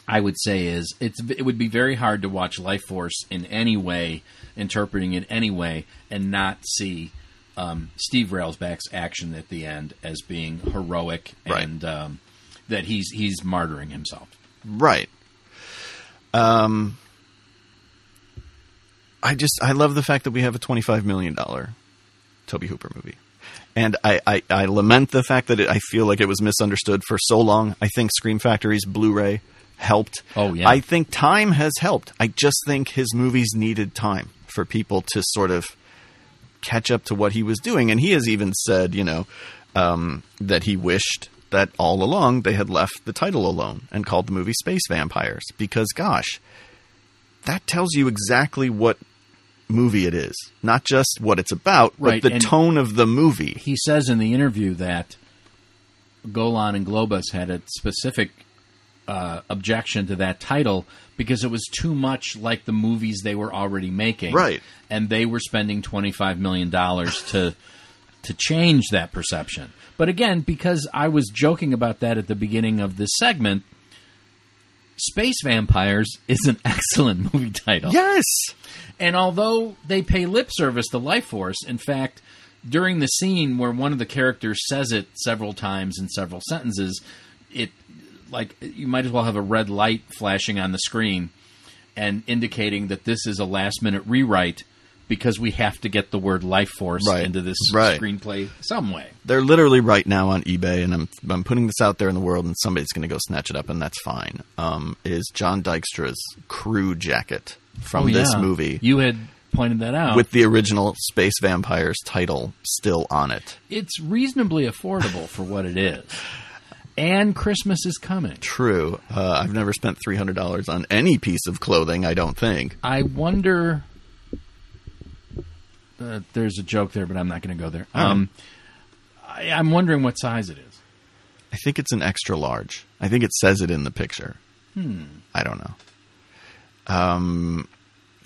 I would say is it's it would be very hard to watch Life Force in any way, interpreting it any way, and not see um, Steve Railsback's action at the end as being heroic Right. and um, that he's he's martyring himself. Right. Um, I just I love the fact that we have a twenty five million dollar Tobe Hooper movie, and I, I I lament the fact that it, I feel like it was misunderstood for so long. I think Scream Factory's Blu-ray helped. Oh, yeah. I think time has helped. I just think his movies needed time for people to sort of catch up to what he was doing. And he has even said, you know, um, that he wished that all along they had left the title alone and called the movie Space Vampires because, gosh, that tells you exactly what movie it is, not just what it's about, Right, but the and- tone of the movie. He says in the interview that Golan and Globus had a specific uh, objection to that title because it was too much like the movies they were already making, Right. And they were spending twenty five million dollars to to change that perception. But again, because I was joking about that at the beginning of this segment, Space Vampires is an excellent movie title. Yes. And although they pay lip service to Life Force, in fact, during the scene where one of the characters says it several times in several sentences, it like you might as well have a red light flashing on the screen and indicating that this is a last minute rewrite because we have to get the word life force Right. into this Right. screenplay some way. They're literally right now on eBay, and I'm I'm putting this out there in the world, and somebody's going to go snatch it up, and that's fine. Um, is John Dykstra's crew jacket from Oh, this yeah. movie You had pointed that out. with the original Space Vampires title still on it. it's reasonably affordable for what it is. And Christmas is coming. True. Uh, I've never spent three hundred dollars on any piece of clothing. I don't think. I wonder. Uh, there's a joke there, but I'm not going to go there. Um, I, I'm wondering what size it is. I think it's an extra large. I think it says it in the picture. Hmm. I don't know. Um,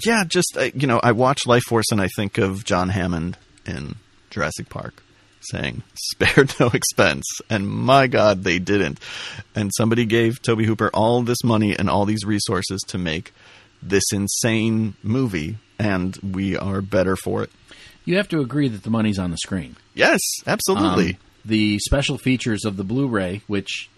yeah, just uh, you know, I watch Life Force and I think of John Hammond in Jurassic Park saying "spared no expense," and my God, they didn't. And somebody gave Tobe Hooper all this money and all these resources to make this insane movie, and we are better for it. You have to agree that the money's on the screen. Yes, absolutely. Um, the special features of the Blu-ray, which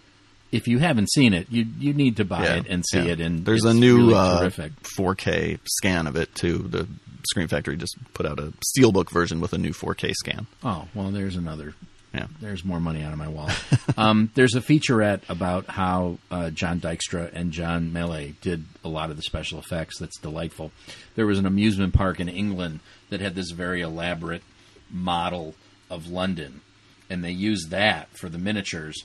if you haven't seen it, you you need to buy Yeah, it and see yeah. it. And there's a new really uh, terrific. 4K scan of it too. The Scream Factory just put out a steelbook version with a new 4K scan. Oh well, there's another. Yeah. There's more money out of my wallet. um, there's a featurette about how uh, John Dykstra and John Melee did a lot of the special effects. That's delightful. There was an amusement park in England that had this very elaborate model of London, and they used that for the miniatures,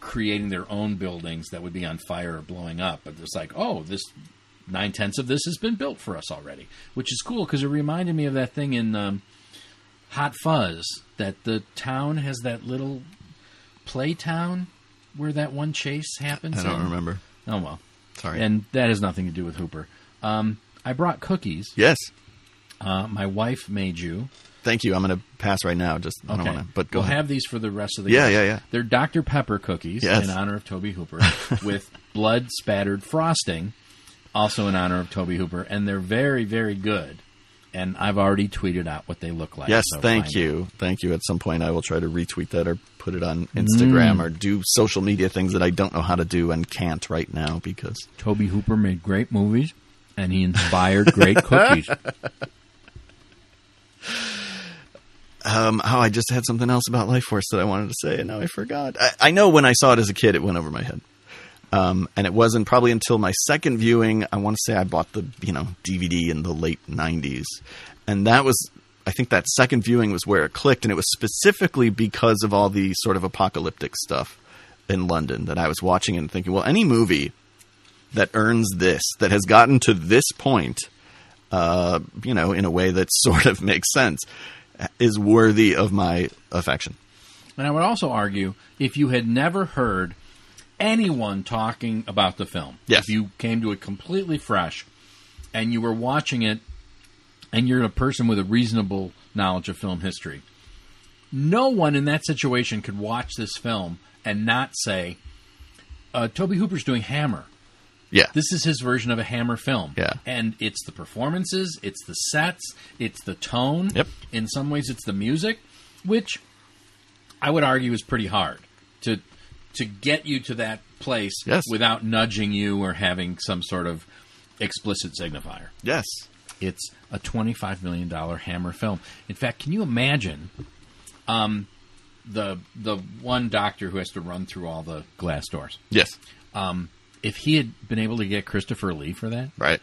creating their own buildings that would be on fire or blowing up. But it's like, oh, this nine tenths of this has been built for us already, which is cool because it reminded me of that thing in. Um, Hot Fuzz that the town has that little play town where that one chase happens. I don't in. remember. Oh well, Sorry. and that has nothing to do with Hooper. Um, I brought cookies. yes. Uh, my wife made you. Thank you. I'm going to pass right now. Just I don't Okay, want to. But go we'll ahead. have these for the rest of the Yeah, year. yeah, yeah. They're Dr Pepper cookies Yes. in honor of Tobe Hooper with blood spattered frosting, also in honor of Tobe Hooper, and they're very very good. And I've already tweeted out what they look like. yes. so thank you. Thank you. At some point, I will try to retweet that or put it on Instagram Mm. or do social media things that I don't know how to do and can't right now because Tobe Hooper made great movies, and he inspired great cookies. Um, oh, I just had something else about Life Force that I wanted to say, and now I forgot. I, I know when I saw it as a kid, it went over my head. Um, and it wasn't probably until my second viewing. I want to say I bought the you know DVD in the late '90s, and that was I think that second viewing was where it clicked, and it was specifically because of all the sort of apocalyptic stuff in London that I was watching and thinking, well, any movie that earns this, that has gotten to this point, uh, you know, in a way that sort of makes sense, is worthy of my affection. And I would also argue if you had never heard anyone talking about the film, Yes. if you came to it completely fresh and you were watching it and you're a person with a reasonable knowledge of film history, no one in that situation could watch this film and not say, uh, Tobe Hooper's doing Hammer. Yeah. This is his version of a Hammer film. Yeah. And it's the performances, it's the sets, it's the tone. Yep. In some ways, it's the music, which I would argue is pretty hard to to get you to that place Yes. without nudging you or having some sort of explicit signifier. yes. It's a twenty-five million dollar Hammer film. In fact, can you imagine um, the the one doctor who has to run through all the glass doors? Yes. Um, if he had been able to get Christopher Lee for that, Right.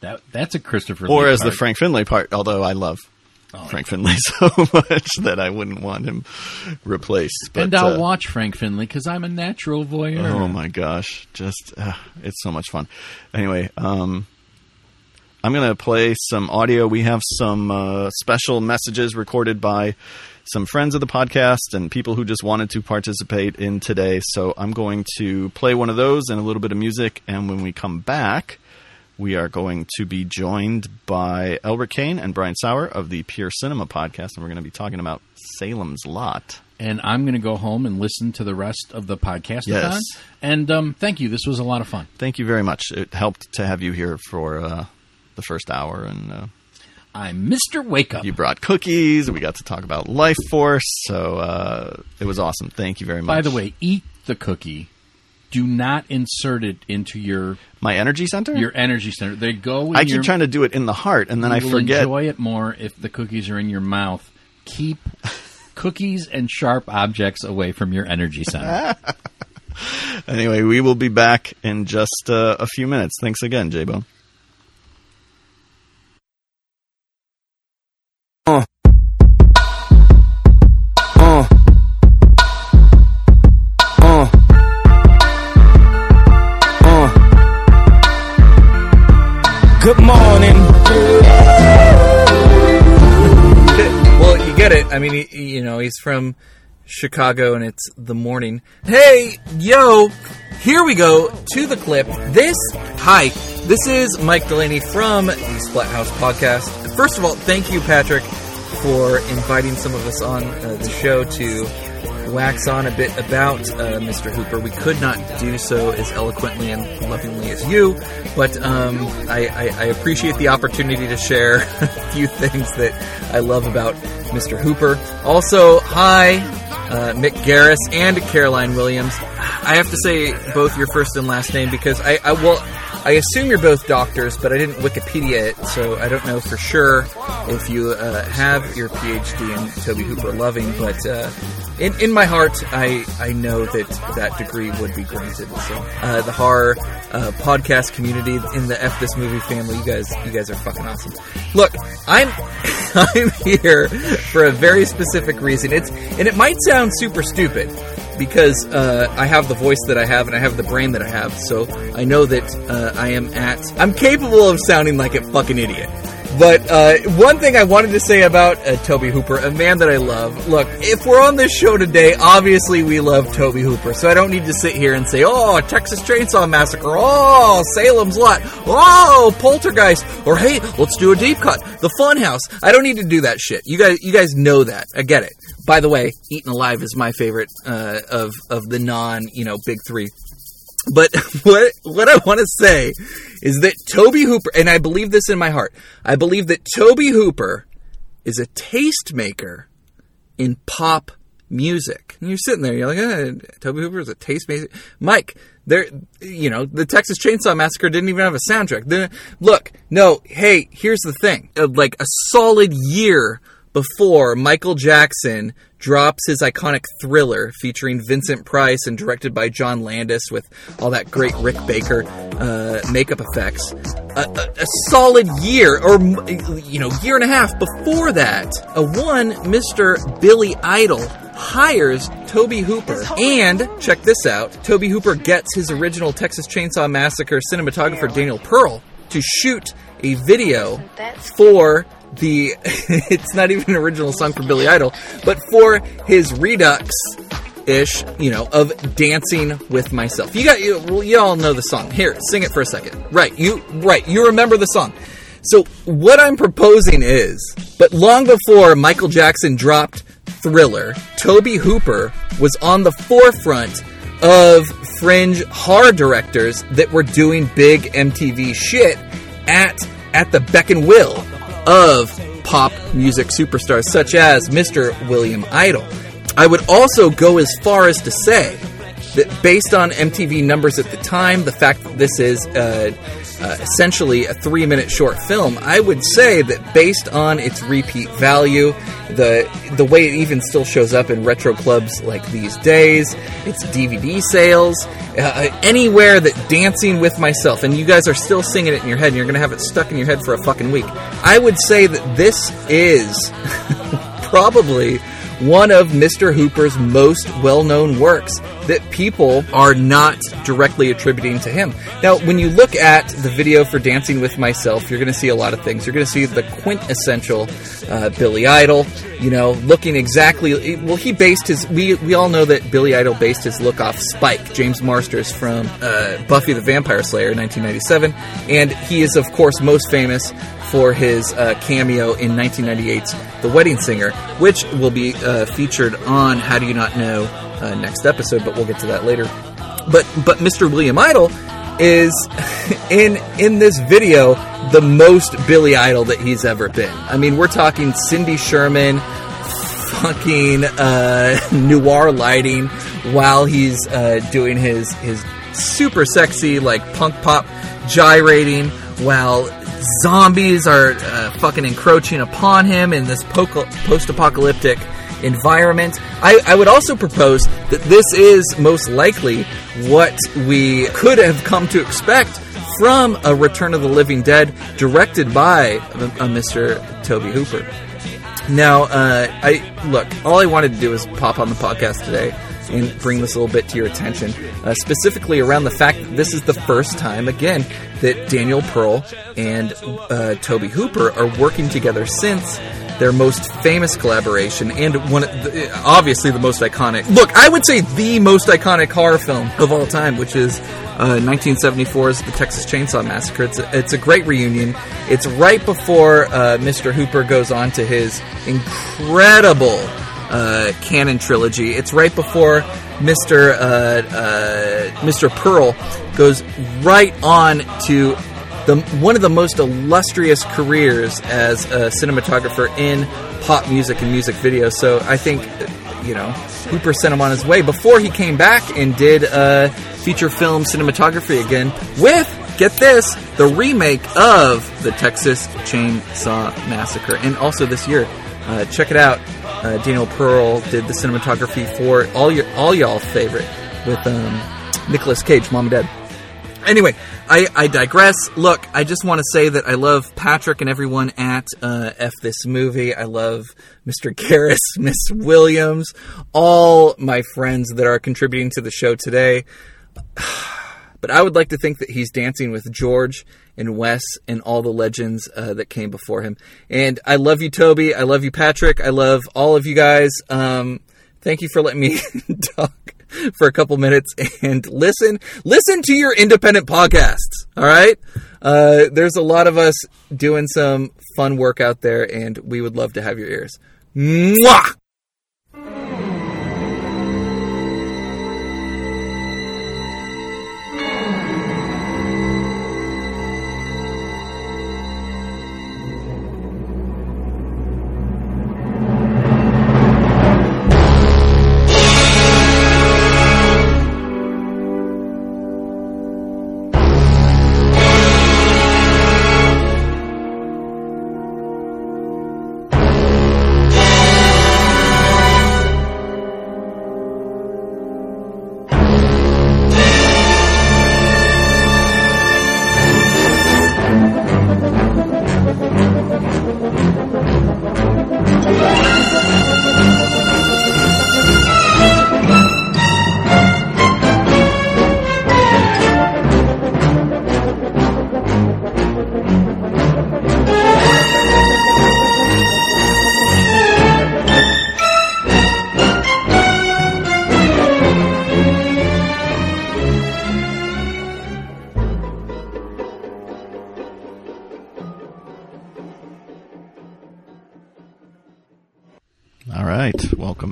that that's a Christopher Lee. Or Lee as the. Frank Finlay part, although I love Oh, Frank Finlay so much that I wouldn't want him replaced. But, and I'll uh, watch Frank Finlay because I'm a natural voyeur. Oh my gosh, just uh, it's so much fun. Anyway, um, I'm gonna play some audio. We have some uh, special messages recorded by some friends of the podcast and people who just wanted to participate in today. So I'm going to play one of those and a little bit of music. And when we come back, we are going to be joined by Elric Kane and Brian Saur of the Pure Cinema podcast, and we're going to be talking about Salem's Lot. And I'm going to go home and listen to the rest of the podcast. Yes. And um, thank you. This was a lot of fun. Thank you very much. It helped to have you here for uh, the first hour, and uh, I'm Mr. Wake Up. you brought cookies. We got to talk about Life Force, so uh, it was awesome. Thank you very much. By the way, eat the cookie. Do not insert it into your my energy center. your energy center. They go. In I keep your, trying to do it in the heart, and then I forget. Enjoy it more if the cookies are in your mouth. Keep cookies and sharp objects away from your energy center. Anyway, we will be back in just uh, a few minutes. Thanks again, J Bone. Good morning. well, you get it. I mean, you know, he's from Chicago, and it's the morning. Hey, yo, here we go to the clip. This, hi, this is Mike Delaney from the Splathouse Podcast. First of all, thank you, Patrick, for inviting some of us on uh, the show to wax on a bit about uh, Mr. Hooper. We could not do so as eloquently and lovingly as you, but um, I, I, I, appreciate the opportunity to share a few things that I love about Mr. Hooper. Also, hi, uh, Mick Garris and Caroline Williams. I have to say both your first and last name because I, I I assume you're both doctors, but I didn't Wikipedia it, so I don't know for sure if you uh, have your PhD in Tobe Hooper Loving. But uh, in in my heart, I I know that that degree would be granted. So uh, the horror uh, podcast community in the F this movie family, you guys you guys are fucking awesome. Look, I'm I'm here for a very specific reason. It's and it might sound super stupid because uh, I have the voice that I have and I have the brain that I have. So I know that uh, I am at. I'm capable of sounding like a fucking idiot. But uh, one thing I wanted to say about uh, Tobe Hooper, a man that I love. Look, if we're on this show today, obviously we love Tobe Hooper, so I don't need to sit here and say, "Oh, Texas Chainsaw Massacre," "Oh, Salem's Lot," "Oh, Poltergeist," or "Hey, let's do a deep cut," "The Funhouse." I don't need to do that shit. You guys, you guys know that. I get it. By the way, Eaten Alive is my favorite uh, of of the non, you know, big three. But what what I want to say is that Tobe Hooper, and I believe this in my heart, I believe that Tobe Hooper is a tastemaker in pop music. And you're sitting there, you're like, eh, Tobe Hooper is a tastemaker. Mike, there, you know, the Texas Chainsaw Massacre didn't even have a soundtrack. Look, no, hey, here's the thing: uh, like a solid year before Michael Jackson drops his iconic thriller featuring Vincent Price and directed by John Landis with all that great Rick Baker uh, makeup effects. A, a, a, solid year, or you know, year and a half before that, a one Mr. Billy Idol hires Tobe Hooper. And check this out: Tobe Hooper gets his original Texas Chainsaw Massacre cinematographer Daniel Pearl to shoot a video for the it's not even an original song for Billy Idol, but for his redux ish, you know, of dancing with myself. You got you, well, you all know the song. Here, sing it for a second. Right, you right, you remember the song. So what I'm proposing is, but long before Michael Jackson dropped Thriller, Tobe Hooper was on the forefront of fringe horror directors that were doing big MTV shit at at the beck and will of pop music superstars such as Mr. William Idol. I would also go as far as to say that based on MTV numbers at the time, the fact that this is uh, uh, essentially a three minute short film, I would say that based on its repeat value, the the way it even still shows up in retro clubs like these days, its DVD sales, uh, anywhere that Dancing with Myself, and you guys are still singing it in your head, and you're to have it stuck in your head for a fucking week. I would say that this is probably one of Mr. Hooper's most well known works that people are not directly attributing to him. Now, when you look at the video for Dancing with Myself, you're going to see a lot of things. You're going to see the quintessential uh, Billy Idol, you know, looking exactly. Well, he based his. We, we all know that Billy Idol based his look off Spike, James Marsters from uh, Buffy the Vampire Slayer, 1997. And he is, of course, most famous for his uh, cameo in 1998's The Wedding Singer, which will be uh, featured on How Do You Not Know uh, next episode, but we'll get to that later. But but Mr. William Idol is in in this video the most Billy Idol that he's ever been. I mean, we're talking Cindy Sherman, fucking uh, noir lighting while he's uh, doing his his super sexy like punk pop gyrating while zombies are uh, fucking encroaching upon him in this post apocalyptic environment. I, I, would also propose that this is most likely what we could have come to expect from a Return of the Living Dead directed by a, Mr. Tobe Hooper. Now, uh, I look. All I wanted to do was pop on the podcast today and bring this a little bit to your attention, uh, specifically around the fact that this is the first time, again, that Daniel Pearl and uh, Tobe Hooper are working together since their most famous collaboration and one the, obviously the most iconic look i would say the most iconic horror film of all time which is uh, 1974's the texas chainsaw massacre. It's a, it's a great reunion. It's right before uh, mr hooper goes on to his incredible uh, Cannon trilogy. It's right before mr uh, uh, mr pearl goes right on to the one of the most illustrious careers as a cinematographer in pop music and music videos. So I think, you know, Hooper sent him on his way before he came back and did feature film cinematography again with. Get this, the remake of the Texas Chainsaw Massacre, and also this year, uh, check it out. Uh, Daniel Pearl did the cinematography for all your all y'all favorite with um, Cage, Mom and Dad. Anyway, I, I digress. Look, I just want to say that I love Patrick and everyone at uh, F This Movie. I love Mr. Garris, Miss Williams, all my friends that are contributing to the show today. But I would like to think that he's dancing with George and Wes and all the legends uh, that came before him. And I love you, Tobe. I love you, Patrick. I love all of you guys. Um, thank you for letting me talk for a couple minutes and listen listen to your independent podcasts. All right? Uh, there's a lot of us doing some fun work out there and we would love to have your ears. Mwah!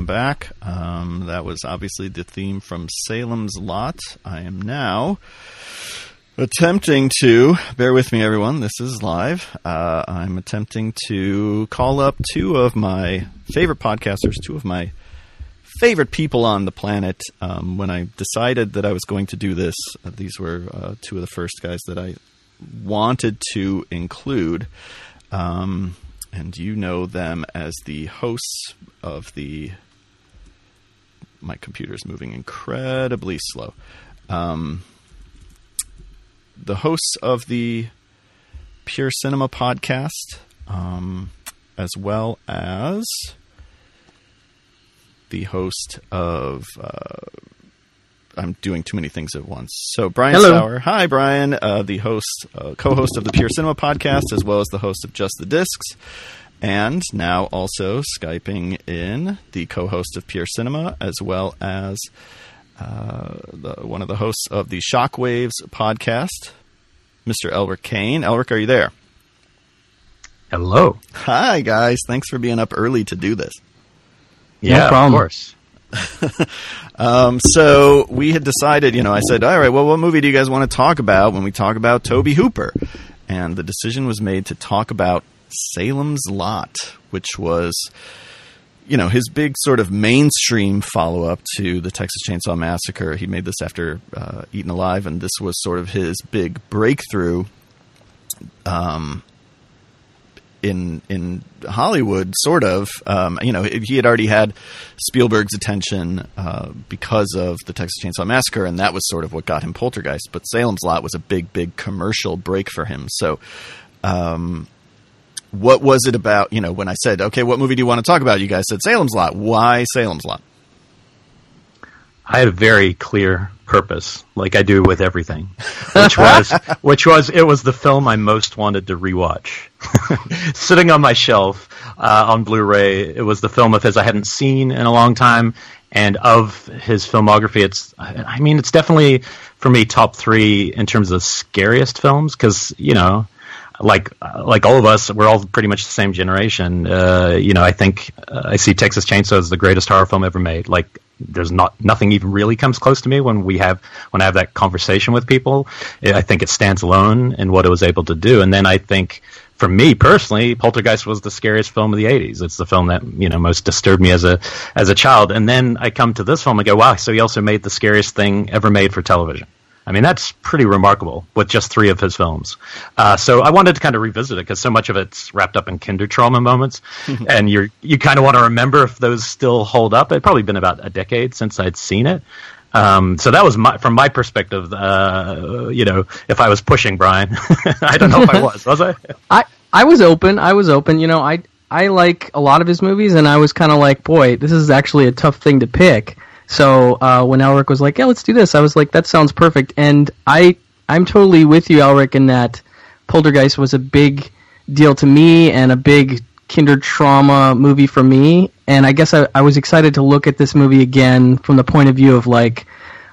Back. Um, that was obviously the theme from Salem's Lot. I am now attempting to bear with me, everyone. This is live. Uh, I'm attempting to call up two of my favorite podcasters, two of my favorite people on the planet. Um, when I decided that I was going to do this, uh, these were uh, two of the first guys that I wanted to include. Um, and you know them as the hosts of the. My computer's moving incredibly slow. Um, the hosts of the Pure Cinema podcast, um, as well as the host of. Uh, I'm doing too many things at once. So Brian Hello. Saur, hi Brian, uh, the host, uh, co-host of the Pure Cinema podcast, as well as the host of Just the Discs, and now also skyping in the co-host of Pure Cinema, as well as uh, the, one of the hosts of the Shockwaves podcast, Mr. Elric Kane. Elric, are you there? Hello. Hi guys, thanks for being up early to do this. Yeah, No problem. of course. Um, so we had decided, you know, I said, all right, well, what movie do you guys want to talk about when we talk about Tobe Hooper? And the decision was made to talk about Salem's Lot, which was, you know, his big sort of mainstream follow up to the Texas Chainsaw Massacre. He made this after uh, Eaten Alive, and this was sort of his big breakthrough. Um, in in Hollywood, sort of. Um, you know, he had already had Spielberg's attention uh, because of the Texas Chainsaw Massacre, and that was sort of what got him Poltergeist. But Salem's Lot was a big, big commercial break for him. So, um, what was it about? You know, when I said, "Okay, what movie do you want to talk about?" You guys said Salem's Lot. Why Salem's Lot? I had a very clear purpose, like I do with everything, which was which was it was the film I most wanted to rewatch. Sitting on my shelf uh, on Blu-ray, it was the film of his I hadn't seen in a long time, and of his filmography, it's I mean it's definitely for me top three in terms of scariest films because you know like like all of us, we're all pretty much the same generation. Uh, you know, I think uh, I see Texas Chainsaw as the greatest horror film ever made. Like, there's not nothing even really comes close to me when we have when I have that conversation with people. I think it stands alone in what it was able to do. And then I think. For me personally, Poltergeist was the scariest film of the '80s. It's the film that you know most disturbed me as a as a child. And then I come to this film and go, "Wow!" So he also made the scariest thing ever made for television. I mean, that's pretty remarkable with just three of his films. Uh, so I wanted to kind of revisit it because so much of it's wrapped up in kinder trauma moments, and you you kind of want to remember if those still hold up. It'd probably been about a decade since I'd seen it. Um, so that was my, from my perspective. Uh, you know, if I was pushing Brian, I don't know if I was. Was I? I I was open. I was open. You know, I I like a lot of his movies, and I was kind of like, boy, this is actually a tough thing to pick. So uh, when Elric was like, "Yeah, let's do this," I was like, "That sounds perfect." And I I'm totally with you, Elric, in that Poltergeist was a big deal to me and a big kinder trauma movie for me. And I guess I, I was excited to look at this movie again from the point of view of like,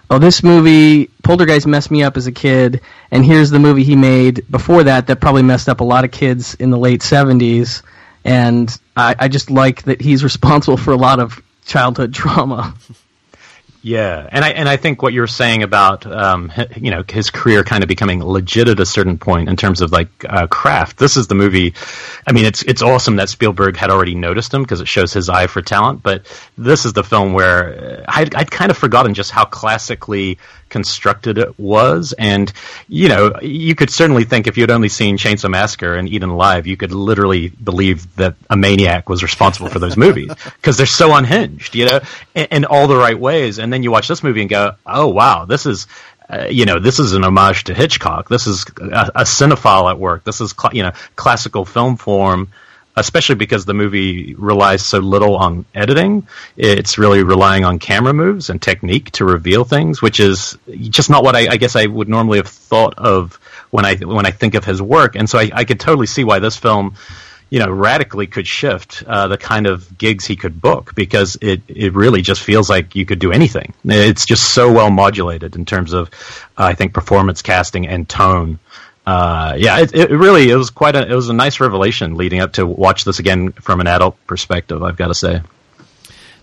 oh, this movie Poltergeist messed me up as a kid, and here's the movie he made before that that probably messed up a lot of kids in the late '70s. And I, I just like that he's responsible for a lot of childhood trauma. Yeah, and I and I think what you're saying about um, you know his career kind of becoming legit at a certain point in terms of like uh, craft. This is the movie. I mean, it's it's awesome that Spielberg had already noticed him because it shows his eye for talent. But this is the film where uh, I'd, I'd kind of forgotten just how classically constructed it was. And, you know, you could certainly think if you had only seen Chainsaw Massacre and Eaten Alive, you could literally believe that a maniac was responsible for those movies because they're so unhinged, you know, in, in, all the right ways. And then you watch this movie and go, oh, wow, this is. Uh, you know, this is an homage to Hitchcock. This is a, a cinephile at work. This is, cl- you know, classical film form especially because the movie relies so little on editing. It's really relying on camera moves and technique to reveal things, which is just not what I, I guess I would normally have thought of when I when I think of his work. And so I, I could totally see why this film, you know, radically could shift uh, the kind of gigs he could book because it it really just feels like you could do anything. It's just so well modulated in terms of, uh, I think, performance casting and tone uh, yeah, it, it, really it was quite a it was a nice revelation leading up to watch this again from an adult perspective. I've got to say.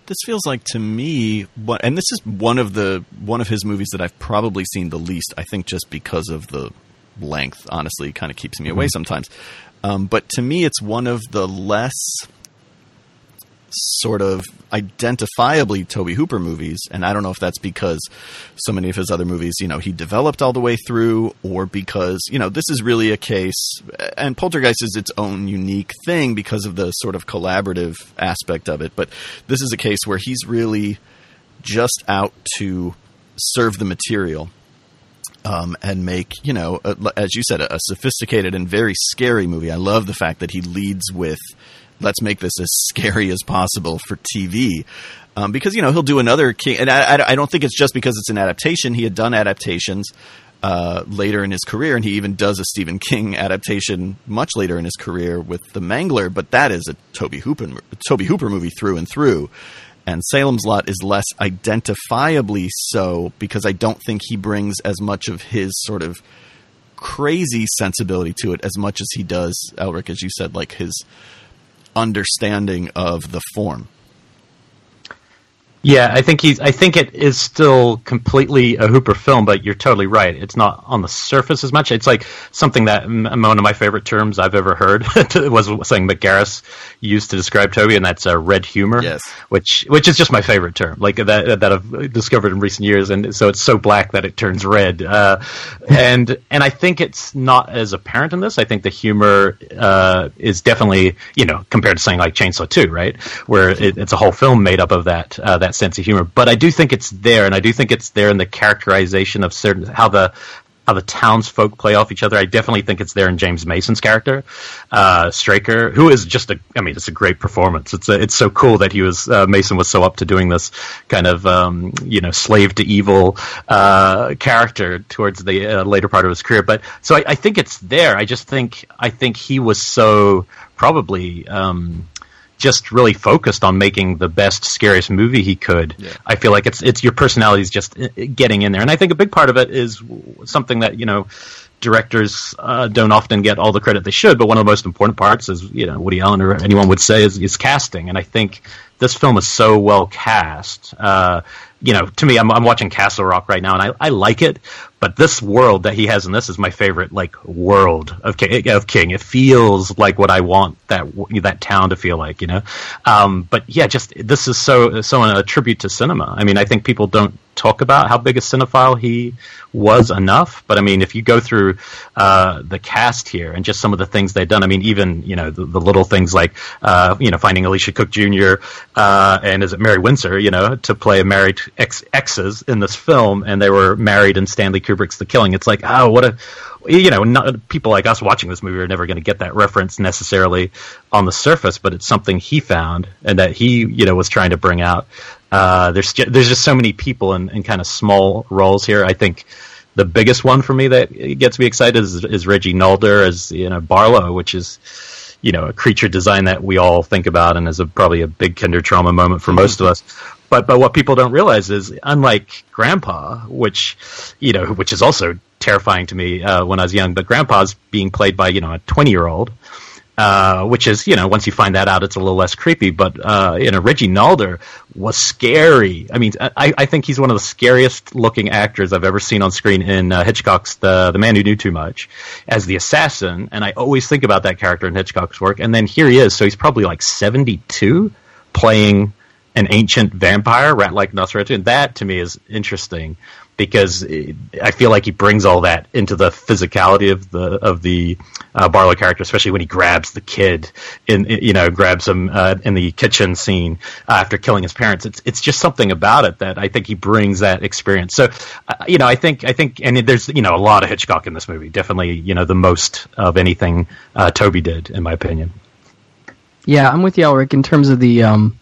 This feels like to me, what, and this is one of the one of his movies that I've probably seen the least. I think just because of the length, honestly, kind of keeps me away mm-hmm. sometimes. Um, but to me, it's one of the less sort of identifiably Tobe Hooper movies, and I don't know if that's because so many of his other movies, you know, he developed all the way through, or because you know this is really a case, and Poltergeist is its own unique thing because of the sort of collaborative aspect of it. But this is a case where he's really just out to serve the material. Um, and make you know, a, as you said, a, a sophisticated and very scary movie. I love the fact that he leads with let's make this as scary as possible for TV. Um, because you know he'll do another King, and I, I, don't think it's just because it's an adaptation. He had done adaptations uh, later in his career, and he even does a Stephen King adaptation much later in his career with The Mangler. But that is a Tobe Hooper Tobe Hooper movie through and through. And Salem's Lot is less identifiably so because I don't think he brings as much of his sort of crazy sensibility to it as much as he does Elric, as you said, like his understanding of the form. Yeah, I think he's. I think it is still completely a Hooper film, but you're totally right. It's not on the surface as much. It's like something that one of my favorite terms I've ever heard was something that Garris used to describe Tobe, and that's uh, red humor. Yes, which which is just my favorite term, like that that I've discovered in recent years, and so it's so black that it turns red. Uh, and and I think it's not as apparent in this. I think the humor uh, is definitely you know compared to something like Chainsaw Two, right, where it, it's a whole film made up of that uh, that sense of humor. But I do think it's there, and I do think it's there in the characterization of certain how the how the townsfolk play off each other. I definitely think it's there in James Mason's character, uh, Straker, who is just a. I mean, it's a great performance. It's a, it's so cool that he was uh, Mason was so up to doing this kind of um, you know slave to evil uh, character towards the uh, later part of his career. But so I, I think it's there. I just think I think he was so probably. Um, just really focused on making the best, scariest movie he could. Yeah. I feel like it's it's your personality is just uh, getting in there, and I think a big part of it is something that you know directors uh, don't often get all the credit they should. But one of the most important parts is you know Woody Allen or anyone would say is, is casting, and I think this film is so well cast. Uh, you know, to me, I'm, I'm watching Castle Rock right now, and I, I like it. But this world that he has in this is my favorite, like world of King. Of King. It feels like what I want that that town to feel like, you know. Um, but yeah, just this is so so a tribute to cinema. I mean, I think people don't talk about how big a cinephile he was enough. But I mean, if you go through uh, the cast here and just some of the things they've done, I mean, even you know the, the little things like uh, you know finding Elisha Cook Jr. Uh, and is it Mary Windsor, you know, to play married ex- exes in this film, and they were married in Stanley Kubrick's The Killing. It's like, oh, what a you know, not, people like us watching this movie are never going to get that reference necessarily on the surface, but it's something he found and that he, you know, was trying to bring out. Uh, there's ju- there's just so many people in, in kind of small roles here. I think the biggest one for me that gets me excited is, is Reggie Nalder as you know Barlow, which is you know a creature design that we all think about and is a, probably a big kinder trauma moment for most of us. But but what people don't realize is unlike Grandpa, which you know which is also terrifying to me uh, when I was young, but Grandpa's being played by you know a twenty year old. Uh, which is, you know, once you find that out, it's a little less creepy. But uh, you know, Reggie Nalder was scary. I mean, I, I think he's one of the scariest looking actors I've ever seen on screen in uh, Hitchcock's the the Man Who Knew Too Much as the assassin. And I always think about that character in Hitchcock's work. And then here he is. So he's probably like seventy two, playing an ancient vampire, rat like Nosferatu. And that to me is interesting because I feel like he brings all that into the physicality of the of the uh, Barlow character, especially when he grabs the kid in, you know grabs him uh, in the kitchen scene uh, after killing his parents. It's it's just something about it that I think he brings that experience. So uh, you know I think I think and there's you know a lot of Hitchcock in this movie. Definitely you know the most of anything uh, Tobe did in my opinion. Yeah, I'm with you, Elric, in terms of the um,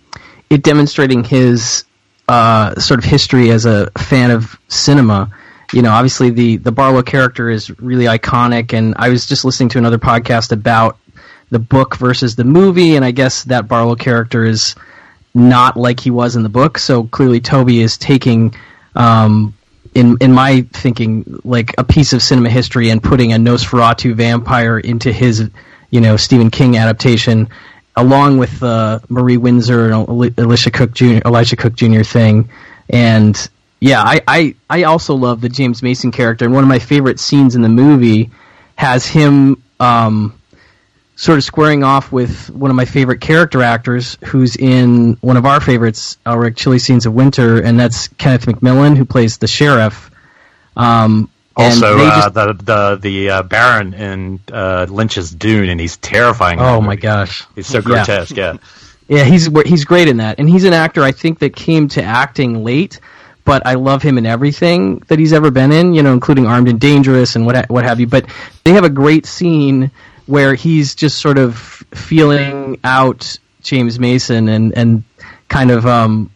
it demonstrating his uh, sort of history as a fan of cinema. You know, obviously the the Barlow character is really iconic, and I was just listening to another podcast about the book versus the movie, and I guess that Barlow character is not like he was in the book. So clearly, Tobe is taking, um, in in my thinking, like a piece of cinema history and putting a Nosferatu vampire into his, you know, Stephen King adaptation along with uh, Marie Windsor and Alicia Cook Jr. Elisha Cook Jr. thing, and yeah, I, I I also love the James Mason character, and one of my favorite scenes in the movie has him um, sort of squaring off with one of my favorite character actors, who's in one of our favorites, Elric Chilly Scenes of Winter, and that's Kenneth McMillan, who plays the sheriff. Um, also, uh, the the the uh, Baron in uh, Lynch's Dune, and he's terrifying. Oh my gosh, he's so grotesque. Yeah. yeah, yeah, he's he's great in that, and he's an actor I think that came to acting late, but I love him in everything that he's ever been in. You know, including Armed and Dangerous and what what have you. But they have a great scene where he's just sort of feeling out James Mason and and kind of um,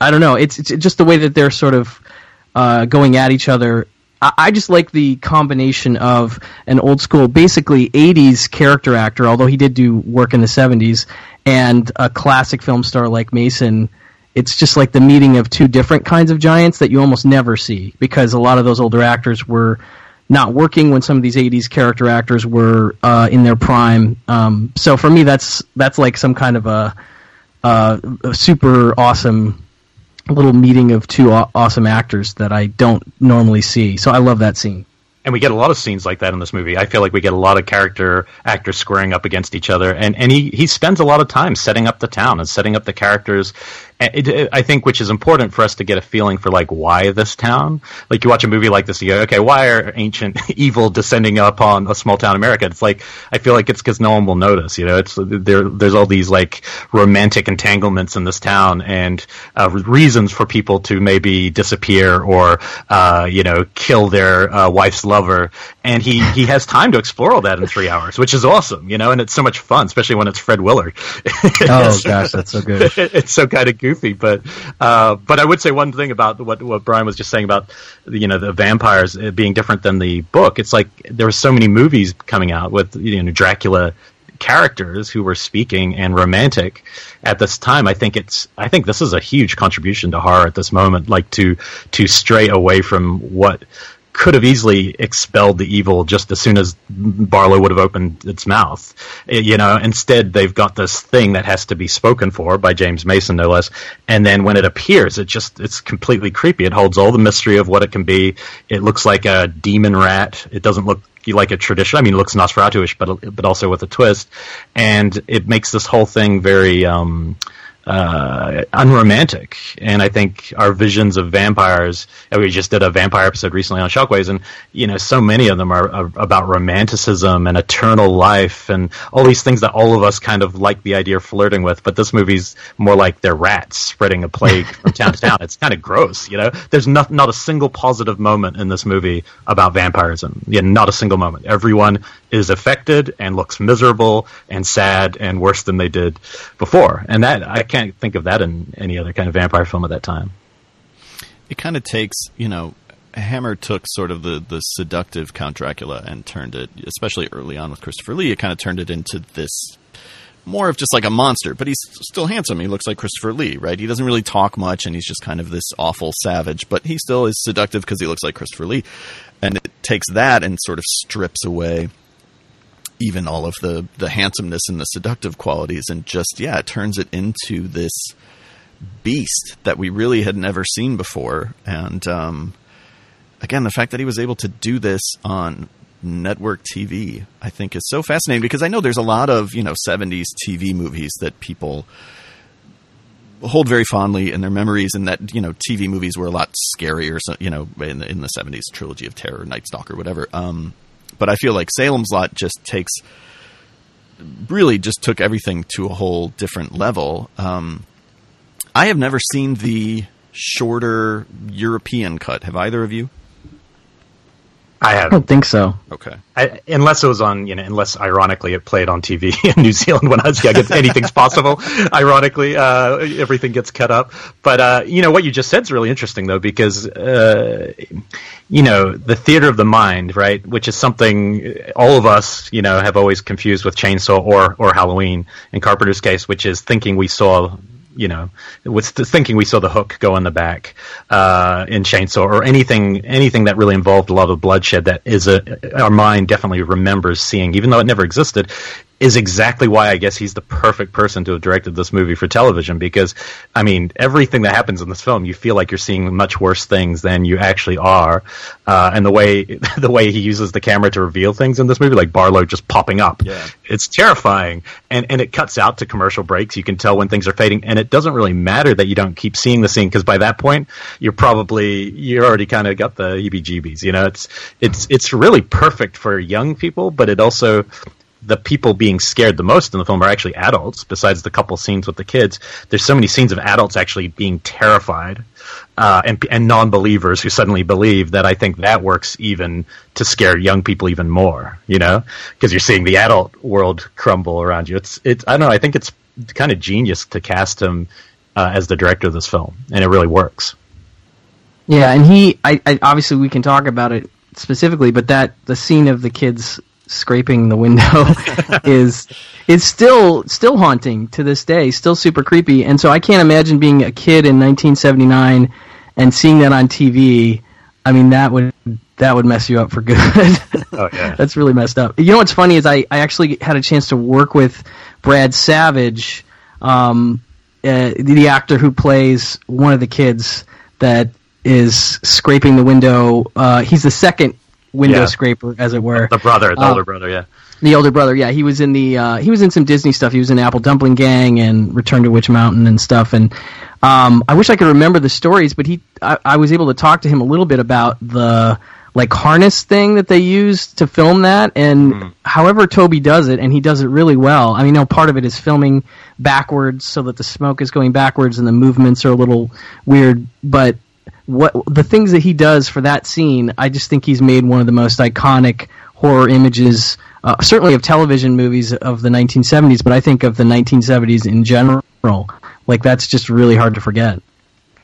I don't know. It's it's just the way that they're sort of uh, going at each other I just like the combination of an old school, basically 80s character actor, although he did do work in the 70s, and a classic film star like Mason. It's just like the meeting of two different kinds of giants that you almost never see because a lot of those older actors were not working when some of these 80s character actors were uh, in their prime. Um, so for me, that's that's like some kind of a, uh, a super awesome little meeting of two awesome actors that I don't normally see. So I love that scene. And we get a lot of scenes like that in this movie. I feel like we get a lot of character actors squaring up against each other, and, and he, he spends a lot of time setting up the town and setting up the characters it, it, I think which is important for us to get a feeling for like why this town. Like you watch a movie like this, you go, okay, why are ancient evil descending upon a small town America? It's like I feel like it's because no one will notice. You know, it's there. There's all these like romantic entanglements in this town and uh, reasons for people to maybe disappear or uh, you know kill their uh, wife's lover, and he he has time to explore all that in three hours, which is awesome. You know, and it's so much fun, especially when it's Fred Willard. oh gosh, that's so good. it's so kind of goofy, but uh, but I would say one thing about what what Brian was just saying about you know the vampires being different than the book. It's like there were so many movies coming out with you know Dracula characters who were speaking and romantic at this time. I think it's I think this is a huge contribution to horror at this moment, like to to stray away from what could have easily expelled the evil just as soon as Barlow would have opened its mouth. You know, instead they've got this thing that has to be spoken for by James Mason, no less. And then when it appears, it just it's completely creepy. It holds all the mystery of what it can be. It looks like a demon rat. It doesn't look like a tradition. I mean, it looks Nosferatu-ish, but but also with a twist, and it makes this whole thing very. Um, uh, unromantic. And I think our visions of vampires, we just did a vampire episode recently on Shockwaves, and you know, so many of them are, are, about romanticism and eternal life and all these things that all of us kind of like the idea of flirting with. But this movie's more like they're rats spreading a plague from town to town. It's kind of gross, you know. There's not not a single positive moment in this movie about vampirism. Yeah, not a single moment. Everyone is affected and looks miserable and sad and worse than they did before. And that I can't think of that in any other kind of vampire film at that time. It kind of takes, you know, Hammer took sort of the, the seductive Count Dracula and turned it, especially early on with Christopher Lee, it kind of turned it into this more of just like a monster, but he's still handsome. He looks like Christopher Lee, right? He doesn't really talk much and he's just kind of this awful savage, but he still is seductive because he looks like Christopher Lee. And it takes that and sort of strips away even all of the the handsomeness and the seductive qualities, and just yeah, it turns it into this beast that we really had never seen before. And um, again, the fact that he was able to do this on network TV, I think, is so fascinating because I know there's a lot of you know '70s TV movies that people hold very fondly in their memories, and that you know TV movies were a lot scarier. So you know, in the in the '70s, trilogy of terror, Night Stalker, whatever. Um, but I feel like Salem's Lot just takes really just took everything to a whole different level. Um, I have never seen the shorter European cut. Have either of you? I have. I don't think so. Okay. I, unless it was on, you know, unless ironically it played on TV in New Zealand when I was young. anything's possible. Ironically, uh, everything gets cut up. But uh, you know what you just said is really interesting though, because uh, you know the theater of the mind, right? Which is something all of us, you know, have always confused with Chainsaw or or Halloween. In Carpenter's case, which is thinking we saw you know, was thinking we saw the hook go in the back uh, in Chainsaw or anything anything that really involved a lot of bloodshed that is a our mind definitely remembers seeing, even though it never existed is exactly why I guess he's the perfect person to have directed this movie for television because I mean everything that happens in this film you feel like you're seeing much worse things than you actually are. Uh, and the way the way he uses the camera to reveal things in this movie like Barlow just popping up yeah. it's terrifying. And and it cuts out to commercial breaks. You can tell when things are fading. And it doesn't really matter that you don't keep seeing the scene because by that point you're probably you're already kind of got the heebie-jeebies you know? It's it's it's really perfect for young people but it also the people being scared the most in the film are actually adults, besides the couple scenes with the kids. There's so many scenes of adults actually being terrified uh, and, and non believers who suddenly believe that I think that works even to scare young people even more, you know, because you're seeing the adult world crumble around you. It's, it's, I don't know, I think it's kind of genius to cast him uh, as the director of this film, and it really works. Yeah, and he, I, I obviously we can talk about it specifically, but that the scene of the kids scraping the window is is still still haunting to this day, still super creepy. And so I can't imagine being a kid in 1979 and seeing that on TV. I mean, that would that would mess you up for good. oh, yeah. That's really messed up. You know what's funny is I, I actually had a chance to work with Brad Savage, um, uh, the actor who plays one of the kids that is scraping the window. Uh, he's the second window Yeah. scraper, as it were. The brother, the Uh, older brother, yeah. The older brother, yeah, he was in the uh, he was in some Disney stuff. He was in Apple Dumpling Gang and Return to Witch Mountain and stuff. And Um, I wish I could remember the stories, but he, I, I was able to talk to him a little bit about the like harness thing that they used to film that, and Mm-hmm. however Tobe does it, and he does it really well. I mean, no part of it is filming backwards so that the smoke is going backwards and the movements are a little weird, but what the things that he does for that scene, I just think he's made one of the most iconic horror images, uh, certainly of television movies of the 1970s, but I think of the 1970s in general. Like that's just really hard to forget.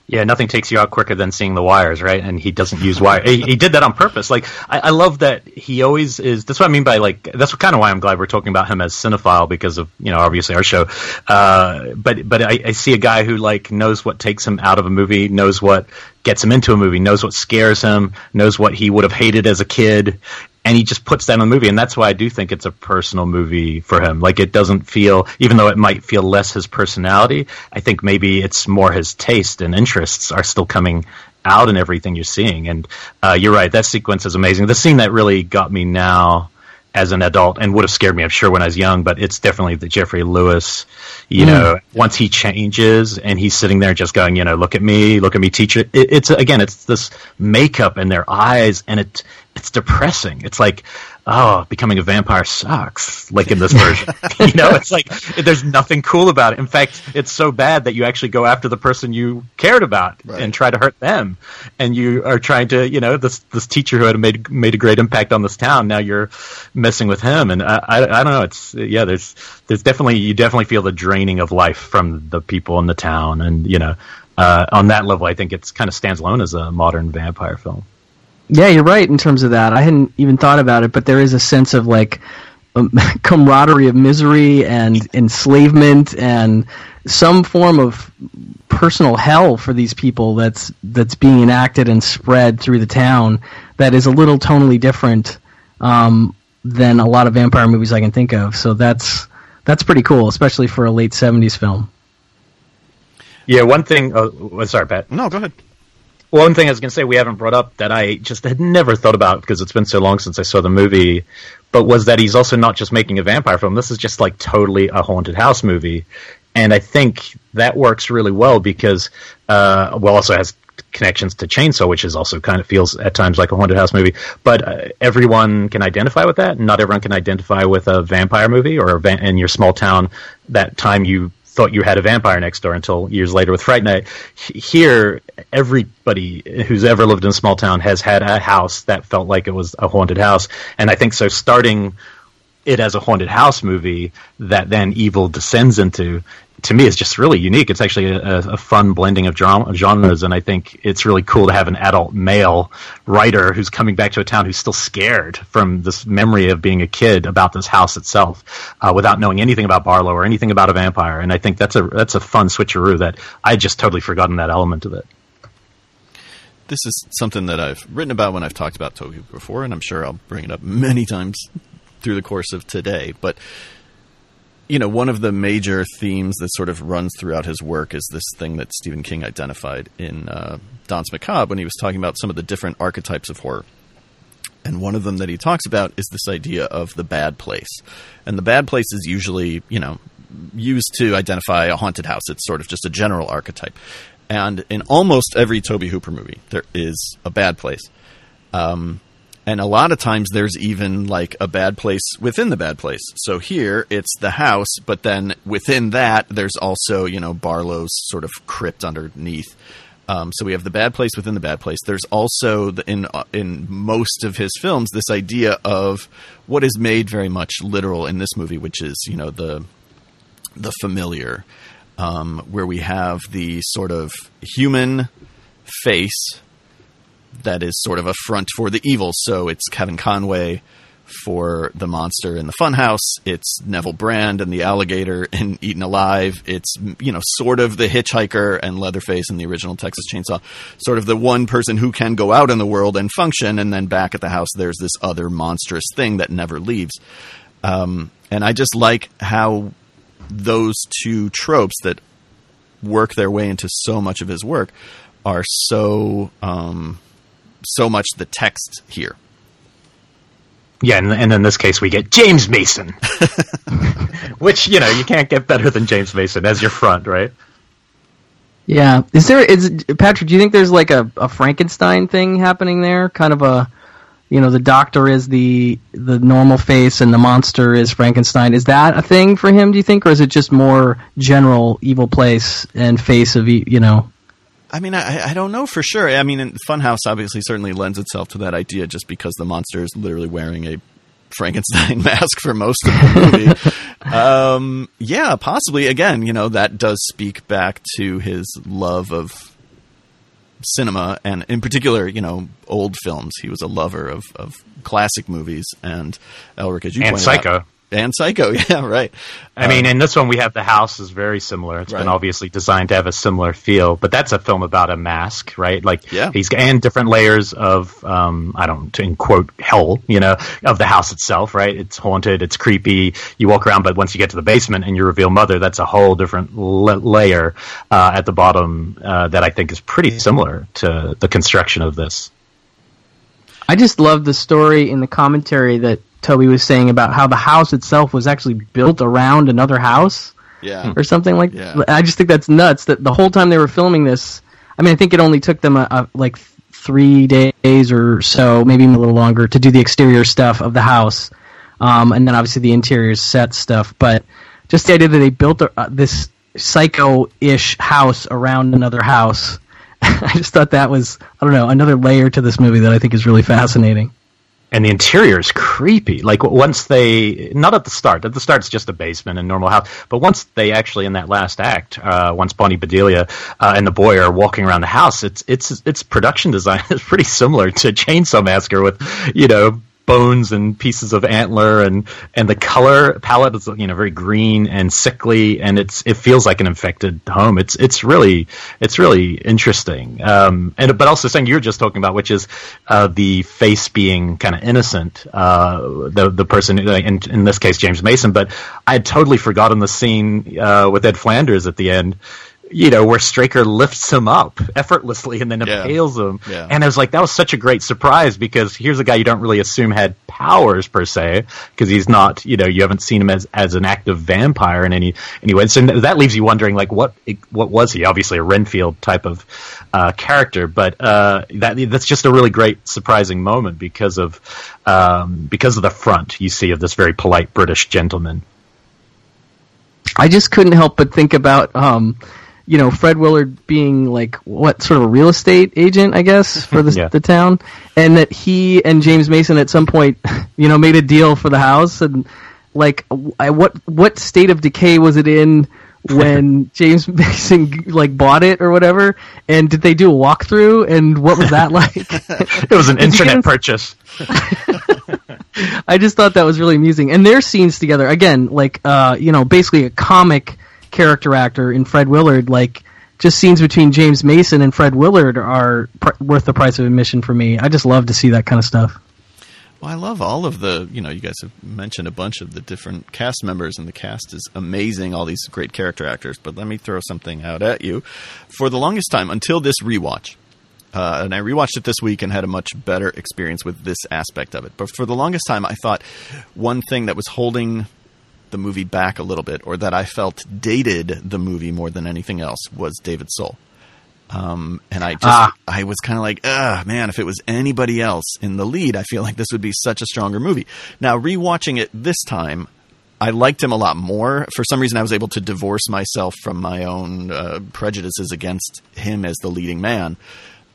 Yeah, nothing takes you out quicker than seeing the wires, right? And he doesn't use wire. he, he did that on purpose. Like I, I love that he always is. That's what I mean by like. That's kind of why I'm glad we're talking about him as cinephile because of you know obviously our show. Uh, but but I, I see a guy who like knows what takes him out of a movie, knows what gets him into a movie, knows what scares him, knows what he would have hated as a kid, and he just puts that in the movie and that's why i do think it's a personal movie for him. Like it doesn't feel even though it might feel less his personality i think maybe it's more his taste and interests are still coming out in everything you're seeing. And uh, you're right that sequence is amazing. The scene that really got me now as an adult and would have scared me i'm sure when i was young but it's definitely the Geoffrey Lewis you Mm. know once he changes and he's sitting there just going you know look at me look at me teacher. It, it's again it's this makeup in their eyes and it it's depressing. It's like oh becoming a vampire sucks like in this version. You know it's like there's nothing cool about it. In fact it's so bad that you actually go after the person you cared about and try to hurt them. And you are trying to you know this this teacher who had made made a great impact on this town now you're messing with him. And I, I, I don't know. It's yeah there's there's definitely you definitely feel the draining of life from the people in the town. And you know uh, on that level I think it's kind of stands alone as a modern vampire film Yeah, you're right in terms of that. I hadn't even thought about it, but there is a sense of like um, camaraderie of misery and enslavement and some form of personal hell for these people that's that's being enacted and spread through the town that is a little tonally different um, than a lot of vampire movies I can think of. So that's that's pretty cool, especially for a late '70s film. yeah one thing oh, sorry Pat No, go ahead. One thing I was going to say we haven't brought up that I just had never thought about because it's been so long since I saw the movie, but was that he's also not just making a vampire film. This is just like totally a haunted house movie, and I think that works really well because uh, well also has connections to Chainsaw, which is also kind of feels at times like a haunted house movie. But uh, everyone can identify with that. Not everyone can identify with a vampire movie or a va- in your small town. That time you thought you had a vampire next door until years later with Fright Night. Here, everybody who's ever lived in a small town has had a house that felt like it was a haunted house, and I think so. Starting it as a haunted house movie that then evil descends into to me is just really unique it's actually a, a fun blending of genres and i think it's really cool to have an adult male writer who's coming back to a town who's still scared from this memory of being a kid about this house itself uh, without knowing anything about barlow or anything about a vampire and i think that's a that's a fun switcheroo that i just totally forgotten that element of it This is something that I've written about when I've talked about Tobe before, and I'm sure I'll bring it up many times through the course of today. But you know, one of the major themes that sort of runs throughout his work is this thing that Stephen King identified in uh, Danse Macabre when he was talking about some of the different archetypes of horror. And one of them that he talks about is this idea of the bad place. And the bad place is usually, you know, used to identify a haunted house. It's sort of just a general archetype. And in almost every Tobe Hooper movie, there is a bad place. Um, and a lot of times there's even like a bad place within the bad place. So here it's the house, but then within that there's also you know Barlow's sort of crypt underneath. Um, so we have the bad place within the bad place. There's also the, in uh, in most of his films this idea of what is made very much literal in this movie, which is you know the the familiar, um, where we have the sort of human face that is sort of a front for the evil. So it's Kevin Conway for the monster in the funhouse. It's Neville Brand and the alligator in Eaten Alive. It's you know sort of the hitchhiker and Leatherface in the original Texas Chainsaw. Sort of the one person who can go out in the world and function, and then back at the house there's this other monstrous thing that never leaves. Um, and I just like how those two tropes that work their way into so much of his work are so um, so much the text here. Yeah, and, and in this case, we get James Mason, which you know you can't get better than James Mason as your front, right? Yeah. Is there is Patrick? Do you think there's like a, a Frankenstein thing happening there? Kind of a, you know, the doctor is the the normal face and the monster is Frankenstein. Is that a thing for him? Do you think, or is it just more general evil place and face of e- you know? I mean, I, I don't know for sure. I mean, Funhouse obviously certainly lends itself to that idea just because the monster is literally wearing a Frankenstein mask for most of the movie. um, yeah, possibly. Again, you know, that does speak back to his love of cinema and, in particular, you know, old films. He was a lover of, of classic movies and Elric, as you And Psycho. out, and Psycho. Yeah, right. I mean, Um, in this one, we have the house is very similar. It's Right. been obviously designed to have a similar feel, but that's a film about a mask, right? Like, Yeah. he's and different layers of, um, I don't in quote hell, you know, of the house itself, right? It's haunted, it's creepy. You walk around, but once you get to the basement and you reveal mother, that's a whole different la- layer uh, at the bottom uh, that I think is pretty similar to the construction of this. I just love the story in the commentary that Tobe was saying about how the house itself was actually built around another house yeah. or something like. Yeah. I just think that's nuts. That the whole time they were filming this, I mean, I think it only took them a, a, like three days or so, maybe even a little longer, to do the exterior stuff of the house, um, and then obviously the interior set stuff. But just the idea that they built a, uh, this psycho-ish house around another house. I just thought that was, I don't know, another layer to this movie that I think is really fascinating. And the interior is creepy. Like once they, not at the start. At the start, it's just a basement and normal house. But once they actually, in that last act, uh, once Bonnie Bedelia uh, and the boy are walking around the house, it's it's its production design is pretty similar to Chainsaw Massacre with, you know. Bones and pieces of antler and and the color palette is you know very green and sickly and it's it feels like an infected home. It's it's really it's really interesting. Um, and but also something you were just talking about, which is uh, the face being kind of innocent. Uh, the the person in in this case James Mason, but I had totally forgotten the scene uh, with Ed Flanders at the end. You know where Straker lifts him up effortlessly and then Yeah. impales him, Yeah. and I was like, that was such a great surprise because here's a guy you don't really assume had powers per se because he's not, you know, you haven't seen him as as an active vampire in any any way. So that leaves you wondering, like, what what was he? Obviously, a Renfield type of uh, character, but uh, that that's just a really great surprising moment because of um, because of the front you see of this very polite British gentleman. I just couldn't help but think about, um, you know, Fred Willard being like what sort of a real estate agent, I guess, for the Yeah. the town, and that he and James Mason at some point, you know, made a deal for the house, and like, I, what what state of decay was it in? when James Mason like bought it or whatever, and did they do a walkthrough? And what was that like? It was an Did you get internet purchase. I just thought that was really amusing. And their scenes together, again, like uh, you know, basically a comic character actor in Fred Willard, like just scenes between James Mason and Fred Willard are pr- worth the price of admission for me. I just love to see that kind of stuff. Well, I love all of the, you know, you guys have mentioned a bunch of the different cast members, and the cast is amazing, all these great character actors. But let me throw something out at you. For the longest time, until this rewatch, uh, and I rewatched it this week and had a much better experience with this aspect of it. But for the longest time, I thought one thing that was holding the movie back a little bit, or that I felt dated the movie more than anything else, was David Soul. Um, and I just, Ah. I was kind of like, ah, man, if it was anybody else in the lead, I feel like this would be such a stronger movie. Now, rewatching it this time, I liked him a lot more. For some reason, I was able to divorce myself from my own uh, prejudices against him as the leading man.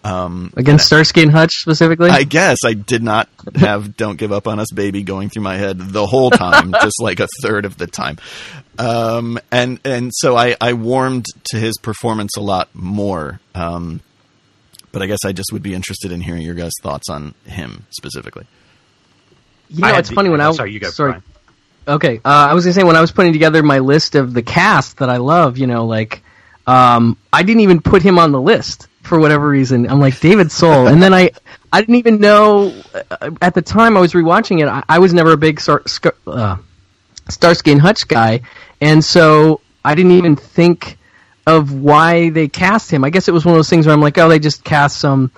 Um, Against Starsky and Hutch specifically. I guess I did not have "Don't Give Up on Us, Baby" going through my head the whole time, just like a third of the time. Um, and and so I, I warmed to his performance a lot more. Um, but I guess I just would be interested in hearing your guys' thoughts on him specifically. you know, I had it's the- funny when I was. sorry, you go, sorry. Brian. Okay, uh, I was gonna say when I was putting together my list of the cast that I love, you know, like um, I didn't even put him on the list for whatever reason. I'm like David Soul, and then I I didn't even know uh, at the time I was rewatching it. I, I was never a big Star, uh, Starsky and Hutch guy, and so I didn't even think of why they cast him. I guess it was one of those things where I'm like, oh, they just cast some.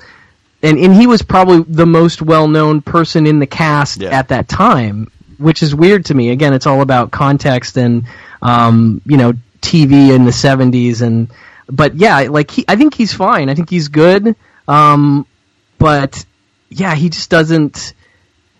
And, and he was probably the most well known person in the cast Yeah. at that time, which is weird to me. Again, it's all about context and um, you know TV in the '70s, and but yeah, like he, I think he's fine. I think he's good. Um, but yeah, he just doesn't.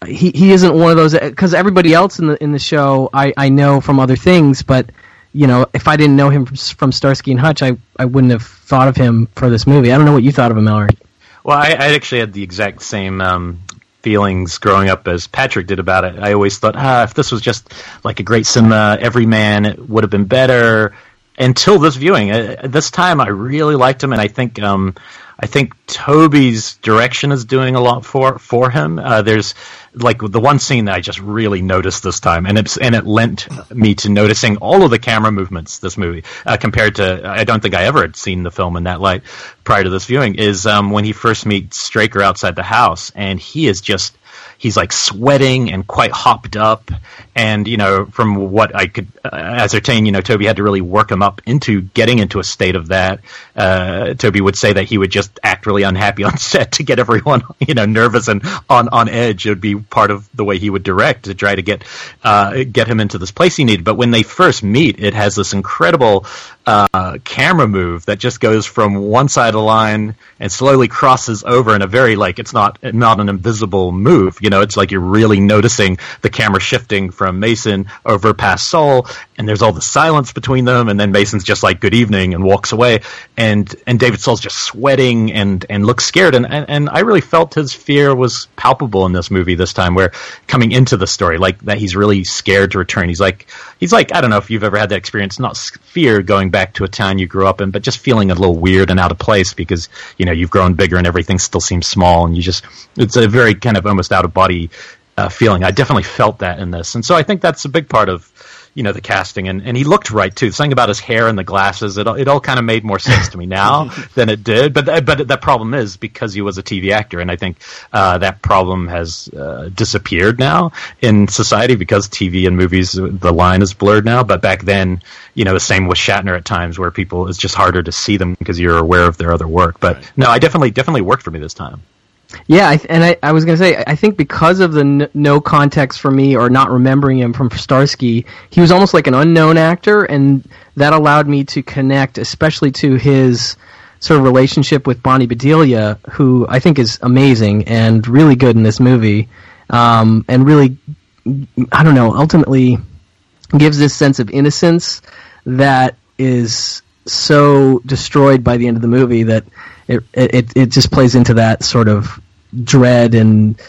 He he isn't one of those because everybody else in the in the show I I know from other things, but you know if I didn't know him from, from Starsky and Hutch, I I wouldn't have thought of him for this movie. I don't know what you thought of him, Elric. Well, I, I actually had the exact same um, feelings growing up as Patrick did about it. I always thought, ah, if this was just like a great cinema, Everyman, it would have been better. Until this viewing, uh, this time I really liked him, and I think um, I think Tobe's direction is doing a lot for for him. Uh, there's like the one scene that I just really noticed this time, and it's and it lent me to noticing all of the camera movements this movie uh, compared to I don't think I ever had seen the film in that light prior to this viewing. Is um, when he first meets Straker outside the house, and he is just he's like sweating and quite hopped up. And you know, from what I could uh, ascertain, you know, Tobe had to really work him up into getting into a state of that. Uh, Tobe would say that he would just act really unhappy on set to get everyone, you know, nervous and on on edge. It would be part of the way he would direct to try to get uh, get him into this place he needed. But when they first meet, it has this incredible uh, camera move that just goes from one side of the line and slowly crosses over in a very like it's not not an invisible move. You know, it's like you're really noticing the camera shifting from Mason over past Soul, and there's all the silence between them, and then Mason's just like good evening and walks away, and and David Soul's just sweating and and looks scared, and and, and I really felt his fear was palpable in this movie this time, where coming into the story like that he's really scared to return. He's like he's like I don't know if you've ever had that experience, not fear going back back to a town you grew up in, but just feeling a little weird and out of place because you know you've grown bigger and everything still seems small, and you just it's a very kind of almost out of body uh, feeling. I definitely felt that in this, and so I think that's a big part of you know the casting and, and he looked right too. Something about his hair and the glasses it all, it all kind of made more sense to me now than it did. But but the problem is because he was a TV actor and I think uh, that problem has uh, disappeared now in society because TV and movies the line is blurred now. But back then you know the same with Shatner at times where people it's just harder to see them because you're aware of their other work. But right. no I definitely definitely worked for me this time yeah, and I, I was going to say, I think because of the n- no context for me or not remembering him from Starsky, he was almost like an unknown actor, and that allowed me to connect, especially to his sort of relationship with Bonnie Bedelia, who I think is amazing and really good in this movie, um, and really, I don't know, ultimately gives this sense of innocence that is so destroyed by the end of the movie that it it it just plays into that sort of dread and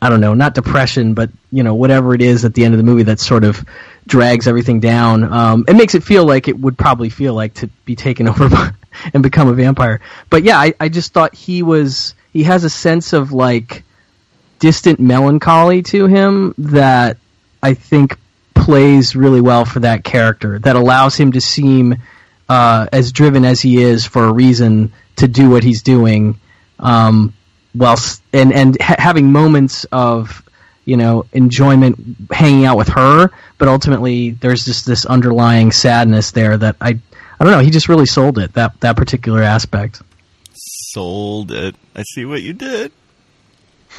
I don't know, not depression, but you know whatever it is at the end of the movie that sort of drags everything down. Um, it makes it feel like it would probably feel like to be taken over by, and become a vampire. But yeah, I, I just thought he was he has a sense of like distant melancholy to him that I think plays really well for that character. That allows him to seem uh, as driven as he is for a reason to do what he's doing, um, whilst and and ha- having moments of you know enjoyment hanging out with her, but ultimately there's just this underlying sadness there that I I don't know. He just really sold it that that particular aspect. Sold it. I see what you did.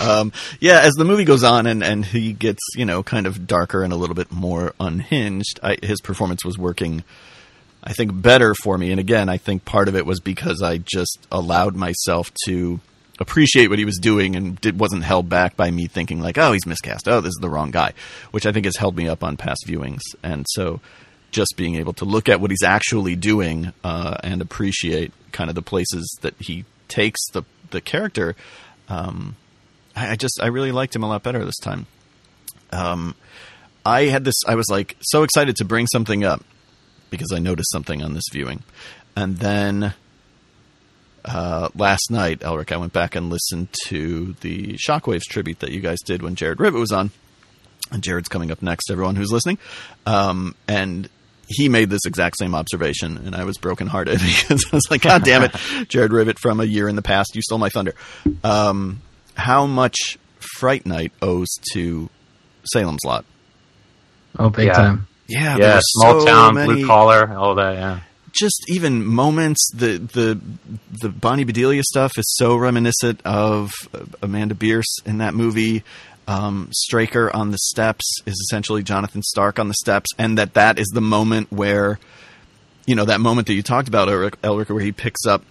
um, yeah, as the movie goes on and, and he gets, you know, kind of darker and a little bit more unhinged, I, his performance was working I think better for me. And again, I think part of it was because I just allowed myself to appreciate what he was doing and it wasn't held back by me thinking like, oh, he's miscast. Oh, this is the wrong guy, which I think has held me up on past viewings. And so just being able to look at what he's actually doing uh, and appreciate kind of the places that he takes the the character, um, I, I, just I really liked him a lot better this time. Um, I had this. I was like so excited to bring something up because I noticed something on this viewing. And then uh, last night, Elric, I went back and listened to the Shockwaves tribute that you guys did when Jared Rivet was on. And Jared's coming up next, everyone who's listening. Um, and he made this exact same observation, and I was brokenhearted because I was like, God damn it, Jared Rivet from a year in the past, you stole my thunder. Um, how much Fright Night owes to Salem's Lot? Oh, big yeah. time. Yeah, yeah, small so town, many, blue collar, all that. Yeah, just even moments. The the the Bonnie Bedelia stuff is so reminiscent of Amanda Bearse in that movie. Um, Straker on the steps is essentially Jonathan Stark on the steps, and that that is the moment where you know that moment that you talked about, Elric, Elric where he picks up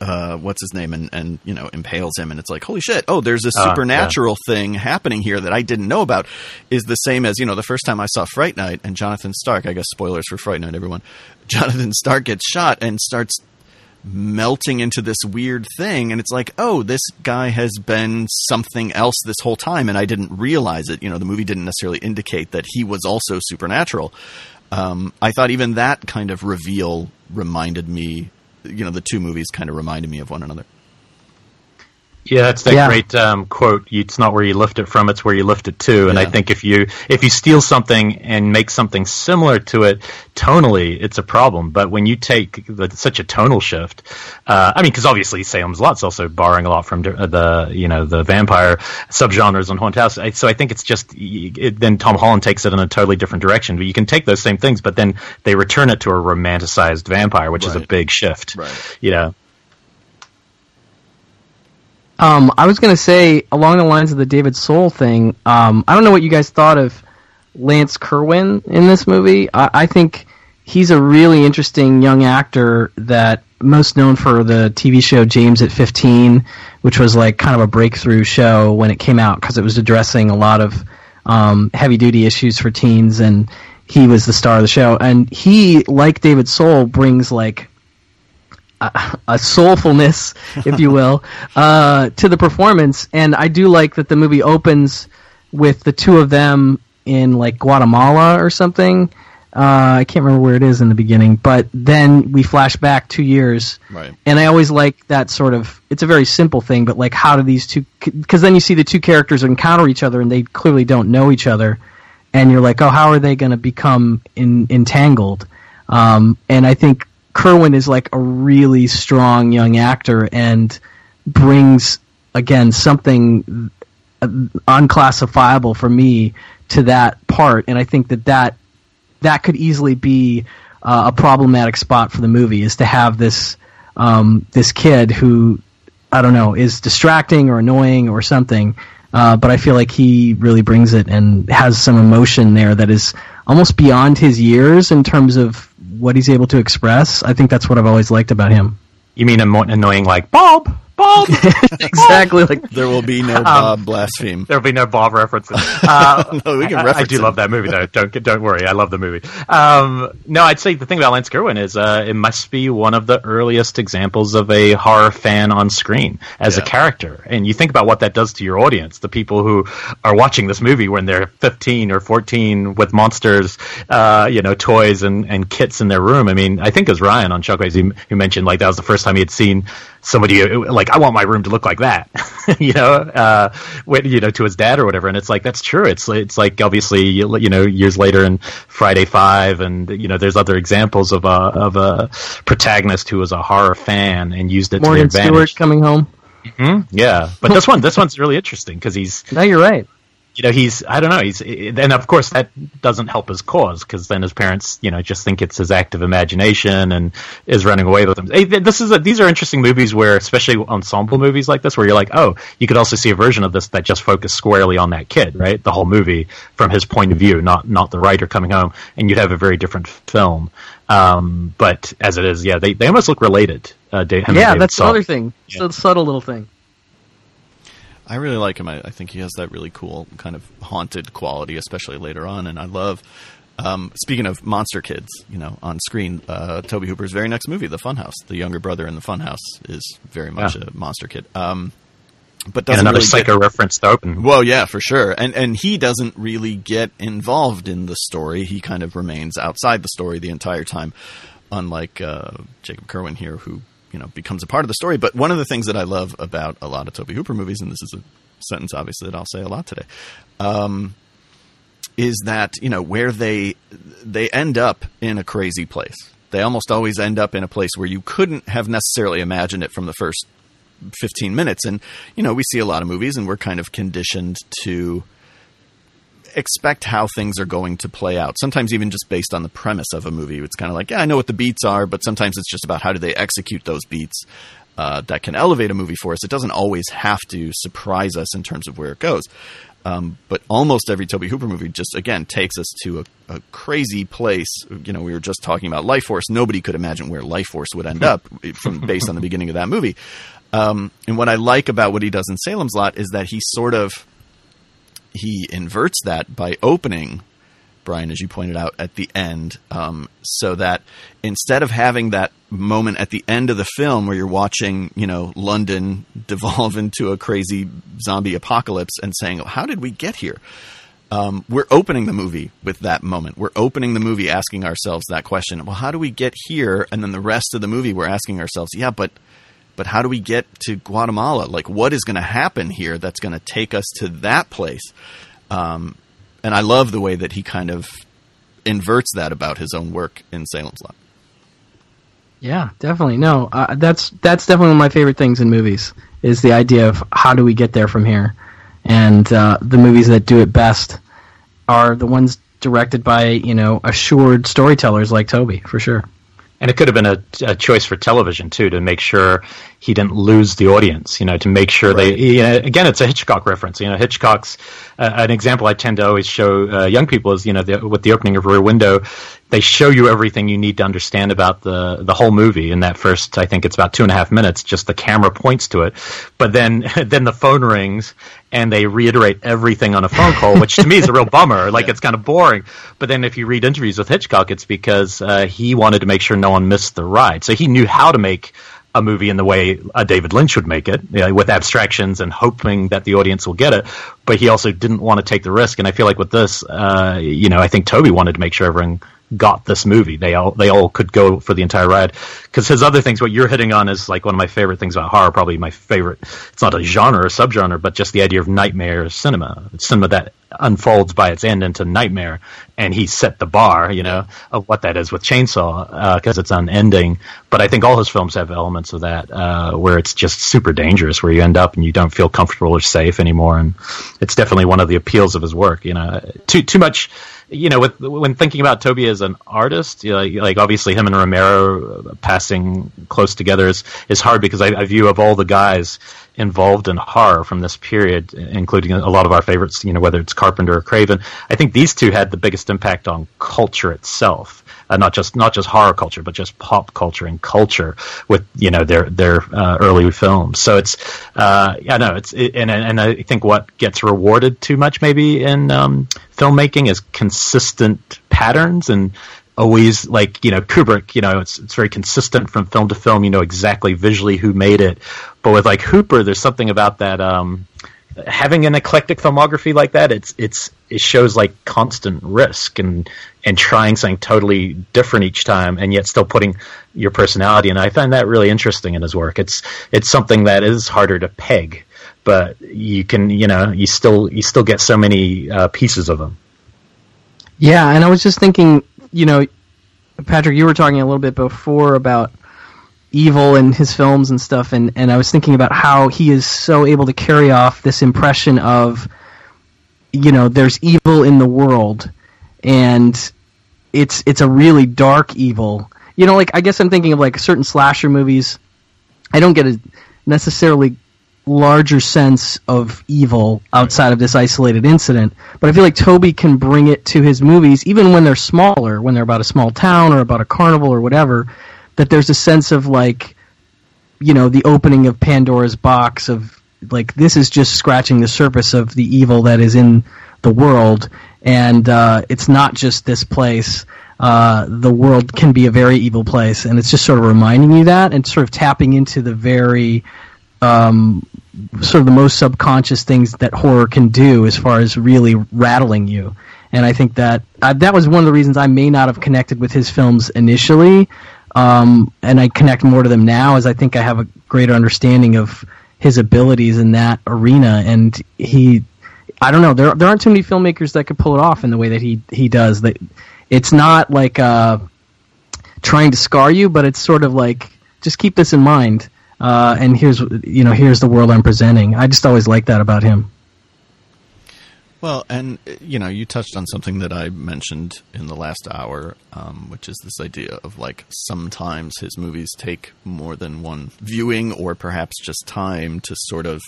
uh, what's his name and and you know impales him and it's like holy shit oh there's this Uh, supernatural thing happening here that I didn't know about is the same as you know the first time I saw Fright Night and Jonathan Stark I guess spoilers for Fright Night everyone Jonathan Stark gets shot and starts melting into this weird thing and it's like oh this guy has been something else this whole time and I didn't realize it. You know the movie didn't necessarily indicate that he was also supernatural. Um, I thought even that kind of reveal reminded me you know the two movies kind of reminded me of one another Yeah, that's that Yeah. great um, quote. It's not where you lift it from; it's where you lift it to. And I think if you if you steal something and make something similar to it tonally, it's a problem. But when you take the, such a tonal shift, uh, I mean, because obviously Salem's Lot's also borrowing a lot from the the, you know the vampire subgenres on Haunted House. So I think it's just it, then Tom Holland takes it in a totally different direction. But you can take those same things, but then they return it to a romanticized vampire, which is a big shift. Right. You know. Um, I was gonna say along the lines of the David Soul thing. Um, I don't know what you guys thought of Lance Kerwin in this movie. I, I think he's a really interesting young actor that most known for the TV show James at 15, which was like kind of a breakthrough show when it came out because it was addressing a lot of um, heavy duty issues for teens, and he was the star of the show. And he, like David Soul, brings like a, a soulfulness, if you will, uh, to the performance. And I do like that the movie opens with the two of them in like Guatemala or something. Uh, I can't remember where it is in the beginning, but then we flash back two years. Right. And I always like that sort of. It's a very simple thing, but like, how do these two? Because then you see the two characters encounter each other, and they clearly don't know each other, and you're like, oh, how are they going to become in, entangled? Um, and I think Kerwin is like a really strong young actor and brings again something uh, unclassifiable for me to that part, and I think that that that could easily be uh, a problematic spot for the movie is to have this um, this kid who I don't know is distracting or annoying or something. Uh, but I feel like he really brings it and has some emotion there that is almost beyond his years in terms of what he's able to express. I think that's what I've always liked about him. You mean annoying like Bob? Bob? exactly like There will be Um, no Bob blaspheme. There'll be no Bob references. Uh, No, we can I- I, do him. love that movie though. Don't don't worry, I love the movie. Um, no, I'd say the thing about Lance Kerwin is uh, it must be one of the earliest examples of a horror fan on screen as Yeah. a character. And you think about what that does to your audience, the people who are watching this movie when they're 15 or 14 with monsters, uh, you know, toys and, and kits in their room. I mean, I think it was Ryan on Shockwaves who, who mentioned like that was the first time he had seen somebody uh, like I want my room to look like that, you know, uh, when, you know, to his dad or whatever. And it's like that's true. It's it's like obviously you you know years later in Fright Night, and you know there's other examples of a of a protagonist who was a horror fan and used it Morgan to their Stewart advantage. coming home. hmm Yeah, but this one this one's really interesting because he's No, you're right. You know he's I don't know he's and of course that doesn't help his cause because then his parents you know just think it's his active imagination and is running away with him. Hey, This is a, these are interesting movies where especially ensemble movies like this where you're like oh you could also see a version of this that just focused squarely on that kid right the whole movie from his point of view not not the writer coming home and you'd have a very different film. Um, but as it is, yeah, they, they almost look related. Uh, Da- him and Yeah, David that's Soul. another thing. It's a subtle little thing. I really like him. I, I think he has that really cool kind of haunted quality, especially later on. And I love. Um, speaking of monster kids, you know, on screen, uh, Tobe Hooper's very next movie, The Funhouse, the younger brother in The Funhouse, is very much Yeah. a monster kid. Um, but And doesn't another really get- psycho reference to open. Well, yeah, for sure. And and he doesn't really get involved in the story. He kind of remains outside the story the entire time, unlike uh, Jacob Kerwin here, who you know becomes a part of the story. But one of the things that I love about a lot of Tobe Hooper movies, and this is a sentence obviously that I'll say a lot today, um, is that you know where they they end up in a crazy place. They almost always end up in a place where you couldn't have necessarily imagined it from the first 15 minutes. And, you know, we see a lot of movies and we're kind of conditioned to expect how things are going to play out. Sometimes even just based on the premise of a movie. It's kind of like, yeah, I know what the beats are, but sometimes it's just about how do they execute those beats. uh, that can elevate a movie for us. It doesn't always have to surprise us in terms of where it goes. Um, but almost every Tobe Hooper movie just again takes us to a, a, crazy place. You know, we were just talking about Lifeforce. Nobody could imagine where Lifeforce would end up from based on the beginning of that movie. Um, and what I like about what he does in Salem's Lot is that he sort of he inverts that by opening Brian, as you pointed out at the end, um, so that instead of having that moment at the end of the film where you're watching, you know, London devolve into a crazy zombie apocalypse and saying, "How did we get here?" Um, we're opening the movie with that moment. We're opening the movie asking ourselves that question. Well, how do we get here? And then the rest of the movie, we're asking ourselves, yeah, but but how do we get to Guatemala? Like, what is going to happen here that's going to take us to that place? Um, and I love the way that he kind of inverts that about his own work in Salem's Lot. Yeah, definitely. No, uh, that's that's definitely one of my favorite things in movies is the idea of how do we get there from here, and uh, the movies that do it best are the ones directed by you know assured storytellers like Tobe for sure. And it could have been a, a, choice for television too, to make sure he didn't lose the audience. You know, to make sure right. they. You know, again, it's a Hitchcock reference. You know, Hitchcock's uh, an example I tend to always show uh, young people is you know the, with the opening of Rear Window, they show you everything you need to understand about the the whole movie in that first. I think it's about two and a half minutes. Just the camera points to it, but then then the phone rings and they reiterate everything on a phone call, which to me is a real bummer. Like it's kind of boring. But then if you read interviews with Hitchcock, it's because uh, he wanted to make sure no one missed the ride. So he knew how to make a movie in the way a David Lynch would make it, you know, with abstractions and hoping that the audience will get it. But he also didn't want to take the risk. And I feel like with this, uh, you know, I think Tobe wanted to make sure everyone got this movie. They all they all could go for the entire ride. Because his other things, what you're hitting on is like one of my favorite things about horror. Probably my favorite. It's not a genre or subgenre, but just the idea of nightmare cinema. It's cinema that unfolds by its end into nightmare, and he set the bar, you know, of what that is with Chainsaw because uh, it's unending. But I think all his films have elements of that uh, where it's just super dangerous, where you end up and you don't feel comfortable or safe anymore. And it's definitely one of the appeals of his work. You know, too too much you know, with when thinking about Tobe as an artist, you know, like, obviously him and Romero passing close together is is hard because I, I, view of all the guys involved in horror from this period, including a lot of our favorites, you know, whether it's Carpenter or Craven, I think these two had the biggest impact on culture itself uh, not just not just horror culture, but just pop culture and culture with you know their their uh, early films. So it's uh, yeah, no, it's it, and and I think what gets rewarded too much maybe in um, filmmaking is consistent patterns and always like you know Kubrick, you know it's it's very consistent from film to film. You know exactly visually who made it, but with like Hooper, there's something about that. Um, having an eclectic filmography like that, it's it's it shows like constant risk and and trying something totally different each time, and yet still putting your personality. And I find that really interesting in his work. It's it's something that is harder to peg, but you can you know you still you still get so many uh, pieces of them. Yeah, and I was just thinking, you know, Patrick, you were talking a little bit before about evil in his films and stuff, and, and I was thinking about how he is so able to carry off this impression of, you know, there's evil in the world, and it's it's a really dark evil. You know, like I guess I'm thinking of like certain slasher movies. I don't get a necessarily larger sense of evil outside of this isolated incident. But I feel like Tobe can bring it to his movies, even when they're smaller, when they're about a small town or about a carnival or whatever that there's a sense of like you know the opening of Pandora's box of like this is just scratching the surface of the evil that is in the world. And uh, it's not just this place. Uh, the world can be a very evil place. And it's just sort of reminding you that and sort of tapping into the very um, sort of the most subconscious things that horror can do as far as really rattling you and I think that uh, that was one of the reasons I may not have connected with his films initially um, and I connect more to them now as I think I have a greater understanding of his abilities in that arena. And he, I don't know, there there aren't too many filmmakers that could pull it off in the way that he he does. That it's not like uh, trying to scar you, but it's sort of like just keep this in mind. Uh, and here's you know here's the world I'm presenting. I just always like that about him. Well, and you know, you touched on something that I mentioned in the last hour, um, which is this idea of like sometimes his movies take more than one viewing, or perhaps just time to sort of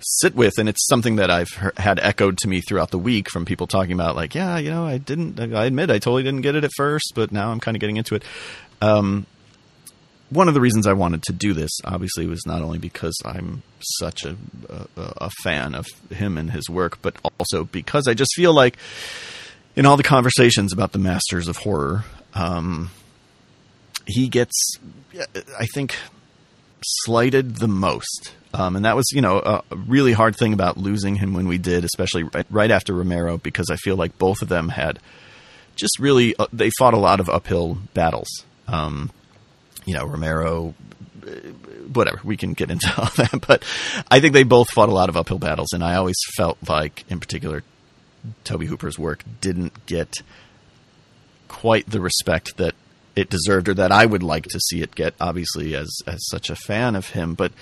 sit with. And it's something that I've had echoed to me throughout the week from people talking about, like, yeah, you know, I didn't, I admit, I totally didn't get it at first, but now I'm kind of getting into it. Um, one of the reasons I wanted to do this, obviously, was not only because I'm such a, a, a fan of him and his work, but also because I just feel like in all the conversations about the masters of horror, um, he gets, I think, slighted the most. Um, and that was, you know, a, really hard thing about losing him when we did, especially right, right after Romero, because I feel like both of them had just really, uh, they fought a lot of uphill battles. Um, you know, Romero, whatever, we can get into all that. But I think they both fought a lot of uphill battles, and I always felt like, in particular, Tobe Hooper's work didn't get quite the respect that it deserved or that I would like to see it get, obviously, as, as such a fan of him. But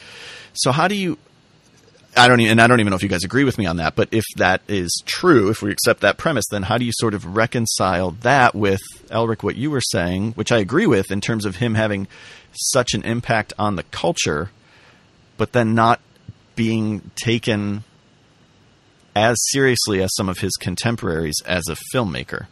so, how do you. I don't even, and I don't even know if you guys agree with me on that. But if that is true, if we accept that premise, then how do you sort of reconcile that with Elric, what you were saying, which I agree with in terms of him having such an impact on the culture, but then not being taken as seriously as some of his contemporaries as a filmmaker?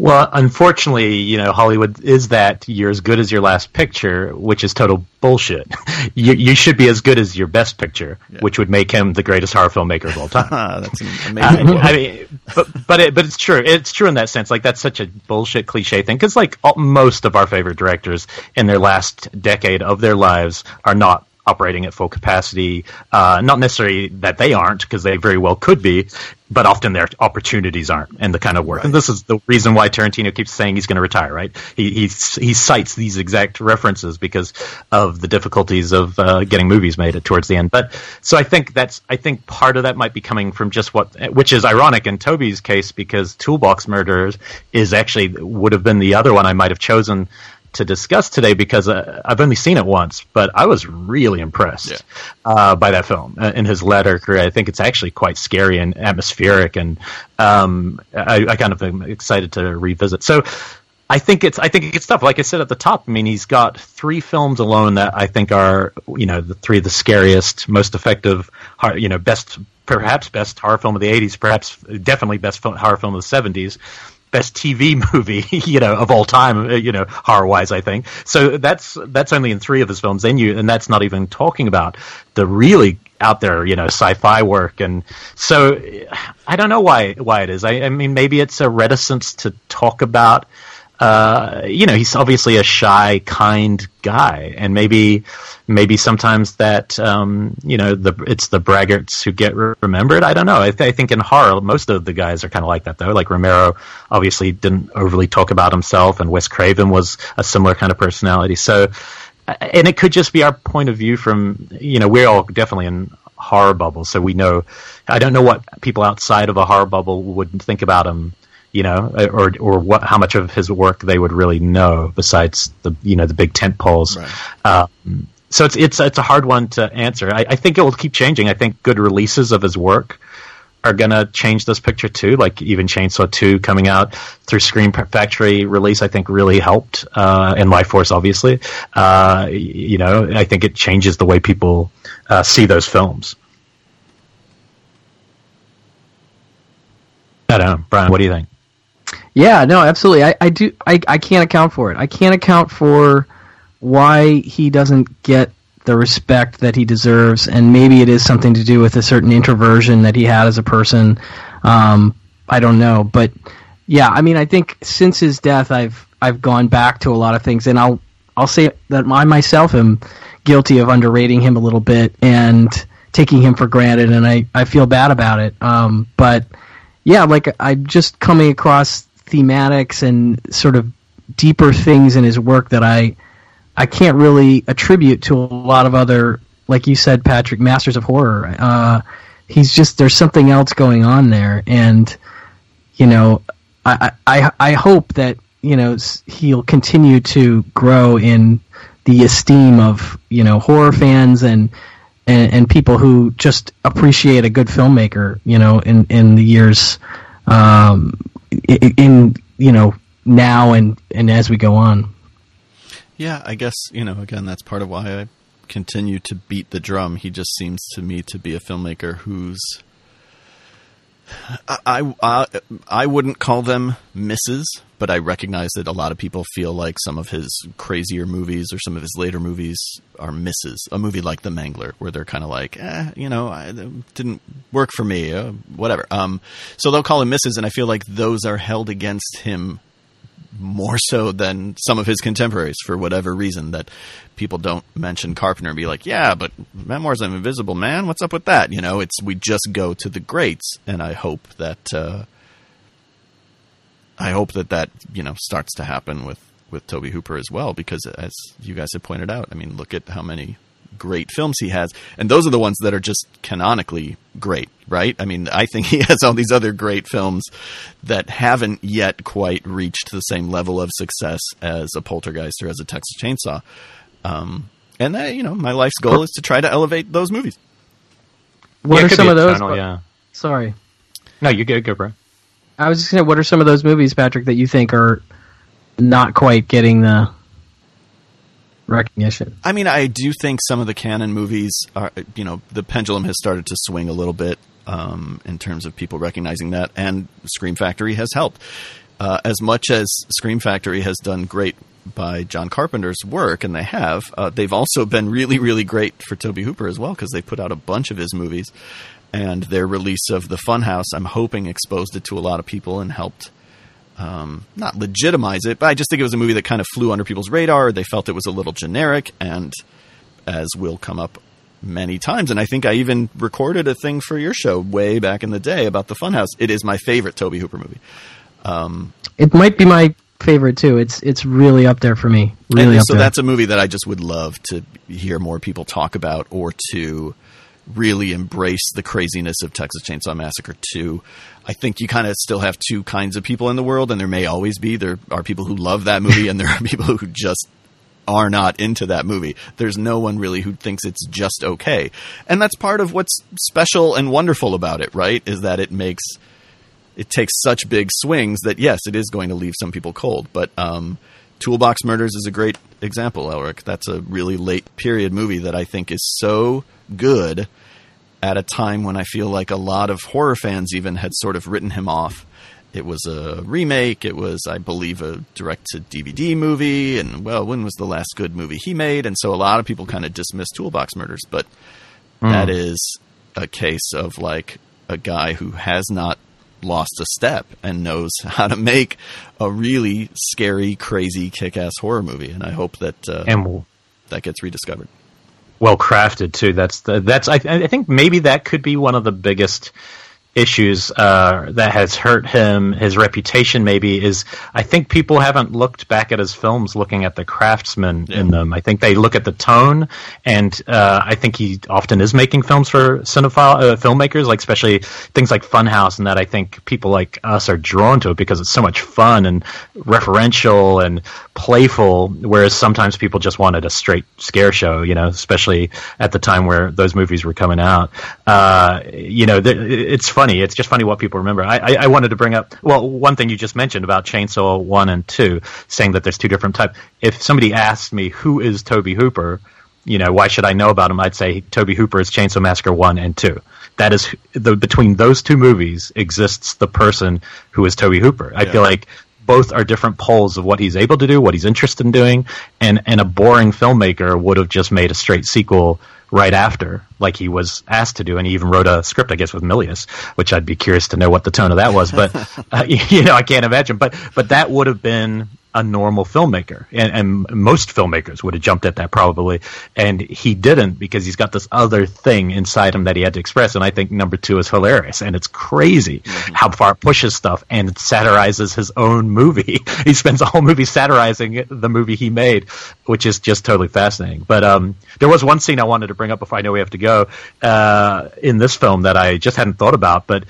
Well, unfortunately, you know, Hollywood is that you're as good as your last picture, which is total bullshit. you, you should be as good as your best picture, Yeah. which would make him the greatest horror filmmaker of all time. That's amazing. I mean, but but it, but it's true. It's true in that sense. Like that's such a bullshit cliche thing because like all, most of our favorite directors in their last decade of their lives are not operating at full capacity. Uh, not necessarily that they aren't because they very well could be, but often their opportunities aren't and the kind of work. And this is the reason why Tarantino keeps saying he's going to retire. Right? He he he cites these exact references because of the difficulties of uh, getting movies made at towards the end. But so I think that's I think part of that might be coming from just what, which is ironic in Tobe's case because Toolbox Murders is actually would have been the other one I might have chosen to discuss today because uh, I've only seen it once, but I was really impressed uh, by that film. Uh, in his latter career, I think it's actually quite scary and atmospheric, and um, I, I kind of am excited to revisit. So. I think it's I think it's tough. Like I said at the top, I mean he's got three films alone that I think are you know the three of the scariest, most effective, you know best perhaps best horror film of the '80s, perhaps definitely best horror film of the '70s, best TV movie you know of all time, uh, you know horror wise. I think so. That's that's only in three of his films. Then you and that's not even talking about the really out there, you know, sci-fi work, and so I don't know why why it is. I, I mean, maybe it's a reticence to talk about uh, you know, he's obviously a shy, kind guy, and maybe, maybe sometimes that, um, you know, the it's the braggarts who get re- remembered. I don't know. I, th- I think in horror, most of the guys are kind of like that, though. Like Romero, obviously didn't overly talk about himself, and Wes Craven was a similar kind of personality. So, uh, and it could just be our point of view from, you know, we're all definitely in horror bubbles, so we know. I don't know what people outside of a horror bubble would think about him you know, or or what how much of his work they would really know besides the you know the big tent poles. Um, so it's it's it's a hard one to answer. I, I think it will keep changing. I think good releases of his work are gonna change this picture too. Like even Chainsaw Two coming out through Scream Factory release, I think really helped. Uh, and Lifeforce, obviously. Uh, you know, I think it changes the way people uh, see those films. I don't know, Brian. What do you think? Yeah, no, absolutely. I, I do. I, I can't account for it. I can't account for why he doesn't get the respect that he deserves, and maybe it is something to do with a certain introversion that he had as a person. Um, I don't know, but yeah, I mean, I think since his death, I've I've gone back to a lot of things, and I'll I'll say that I myself am guilty of underrating him a little bit and taking him for granted, and I, I feel bad about it. Um, but yeah, like I'm just coming across thematics and sort of deeper things in his work that I I can't really attribute to a lot of other, like you said, Patrick, masters of horror. Uh, he's just there's something else going on there, and you know, I I, I hope that you know he'll continue to grow in the esteem of you know horror fans and and, and people who just appreciate a good filmmaker. You know, in in the years, um, in, in you know now and and as we go on. Yeah, I guess you know. Again, that's part of why I continue to beat the drum. He just seems to me to be a filmmaker who's I, I I wouldn't call them misses, but I recognize that a lot of people feel like some of his crazier movies or some of his later movies are misses. A movie like The Mangler, where they're kind of like, eh, you know, I, didn't work for me, uh, whatever. Um, so they'll call him misses, and I feel like those are held against him more so than some of his contemporaries for whatever reason that people don't mention Carpenter and be like, yeah, but Memoirs of Invisible Man, what's up with that? You know, it's we just go to the greats, and I hope that uh, I hope that that you know starts to happen with with Tobe Hooper as well, because as you guys have pointed out, I mean, look at how many great films he has, and those are the ones that are just canonically great, right? I mean, I think he has all these other great films that haven't yet quite reached the same level of success as a Poltergeist or as a Texas Chainsaw. Um, and that, you know, my life's goal is to try to elevate those movies. What Yeah, are some of those? eternal, yeah. Sorry, No, you go, go, bro. I was just gonna. What are some of those movies, Patrick, that you think are not quite getting the recognition? I mean, I do think some of the canon movies are, you know, the pendulum has started to swing a little bit um, in terms of people recognizing that, and Scream Factory has helped. Uh, as much as Scream Factory has done great by John Carpenter's work, and they have, uh, they've also been really, really great for Tobe Hooper as well because they put out a bunch of his movies, and their release of the Funhouse, I'm hoping, exposed it to a lot of people and helped um, not legitimize it, but I just think it was a movie that kind of flew under people's radar. They felt it was a little generic, and as will come up many times, and I think I even recorded a thing for your show way back in the day about the Funhouse. It is my favorite Tobe Hooper movie. Um, It might be my favorite too. It's it's really up there for me. Really so that's a movie that I just would love to hear more people talk about or to really embrace the craziness of Texas Chainsaw Massacre 2. I think you kind of still have two kinds of people in the world, and there may always be. There are people who love that movie, and there are people who just are not into that movie. There's no one really who thinks it's just okay. And that's part of what's special and wonderful about it, right? Is that it makes it takes such big swings that yes, it is going to leave some people cold. But um, Toolbox Murders is a great example, Elric. That's a really late period movie that I think is so good at a time when I feel like a lot of horror fans even had sort of written him off. It was a remake. It was, I believe, a direct to DVD movie. And well, when was the last good movie he made? And so a lot of people kind of dismissed Toolbox Murders, but that is a case of like a guy who has not lost a step and knows how to make a really scary, crazy, kick-ass horror movie. And I hope that uh, And that gets rediscovered. Well crafted too. That's the, that's I, I think maybe that could be one of the biggest issues uh, that has hurt him. His reputation maybe is. I think people haven't looked back at his films looking at the craftsman in them. I think they look at the tone, and uh, I think he often is making films for cinephile uh, filmmakers, like especially things like Funhouse, and that I think people like us are drawn to it because it's so much fun and referential and playful. Whereas sometimes people just wanted a straight scare show, you know, especially at the time where those movies were coming out. Uh, you know, th- it's funny. It's just funny what people remember. I, I, I wanted to bring up, well, one thing you just mentioned about Chainsaw 1 and 2, saying that there's two different types. If somebody asked me, who is Tobe Hooper? You know, why should I know about him? I'd say Tobe Hooper is Chainsaw Massacre 1 and 2. That is, the, between those two movies exists the person who is Tobe Hooper. I feel like both are different poles of what he's able to do, what he's interested in doing, and and a boring filmmaker would have just made a straight sequel right after, like he was asked to do, and he even wrote a script, I guess, with Milius, which I'd be curious to know what the tone of that was, but uh, you know, I can't imagine, but but that would have been a normal filmmaker, and, and most filmmakers would have jumped at that probably, and he didn't because he's got this other thing inside him that he had to express, and I think number two is hilarious, and it's crazy how far it pushes stuff and it satirizes his own movie. he spends a whole movie satirizing the movie he made, which is just totally fascinating. But um, there was one scene I wanted to bring up before I know we have to go uh, in this film that I just hadn't thought about, but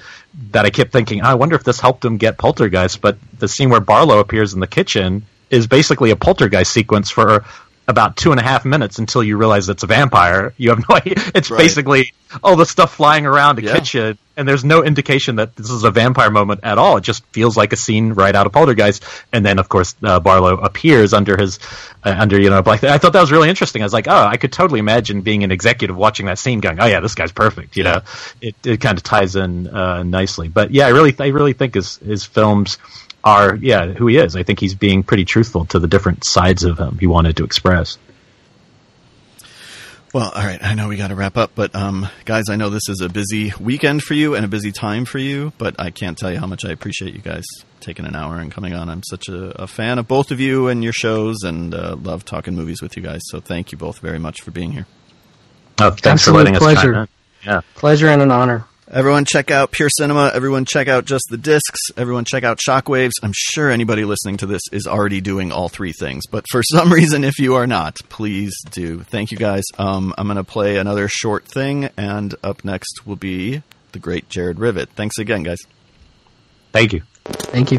that I kept thinking, ah, I wonder if this helped him get Poltergeist. But the scene where Barlow appears in the kitchen is basically a Poltergeist sequence for about two and a half minutes until you realize it's a vampire. You have no idea. It's Right. basically all the stuff flying around to Yeah. catch you, and there's no indication that this is a vampire moment at all. It just feels like a scene right out of Poltergeist. And then, of course, uh, Barlow appears under his uh, under you know black. I thought that was really interesting. I was like, oh, I could totally imagine being an executive watching that scene, going, oh yeah, this guy's perfect. You know, it it kind of ties in uh, nicely. But yeah, I really I really think his his films are yeah who he is. I think he's being pretty truthful to the different sides of him he wanted to express. Well, all right. I know we got to wrap up, but um, guys, I know this is a busy weekend for you and a busy time for you, but I can't tell you how much I appreciate you guys taking an hour and coming on. I'm such a, a fan of both of you and your shows, and uh, love talking movies with you guys. So thank you both very much for being here. Oh, thanks Absolute for letting us pleasure. Yeah. Pleasure and an honor. Everyone, check out Pure Cinema. Everyone, check out Just the Discs. Everyone, check out Shockwaves. I'm sure anybody listening to this is already doing all three things, but for some reason, if you are not, please do. Thank you, guys. Um, I'm going to play another short thing, and up next will be the great Jared Rivet. Thanks again, guys. Thank you. Thank you.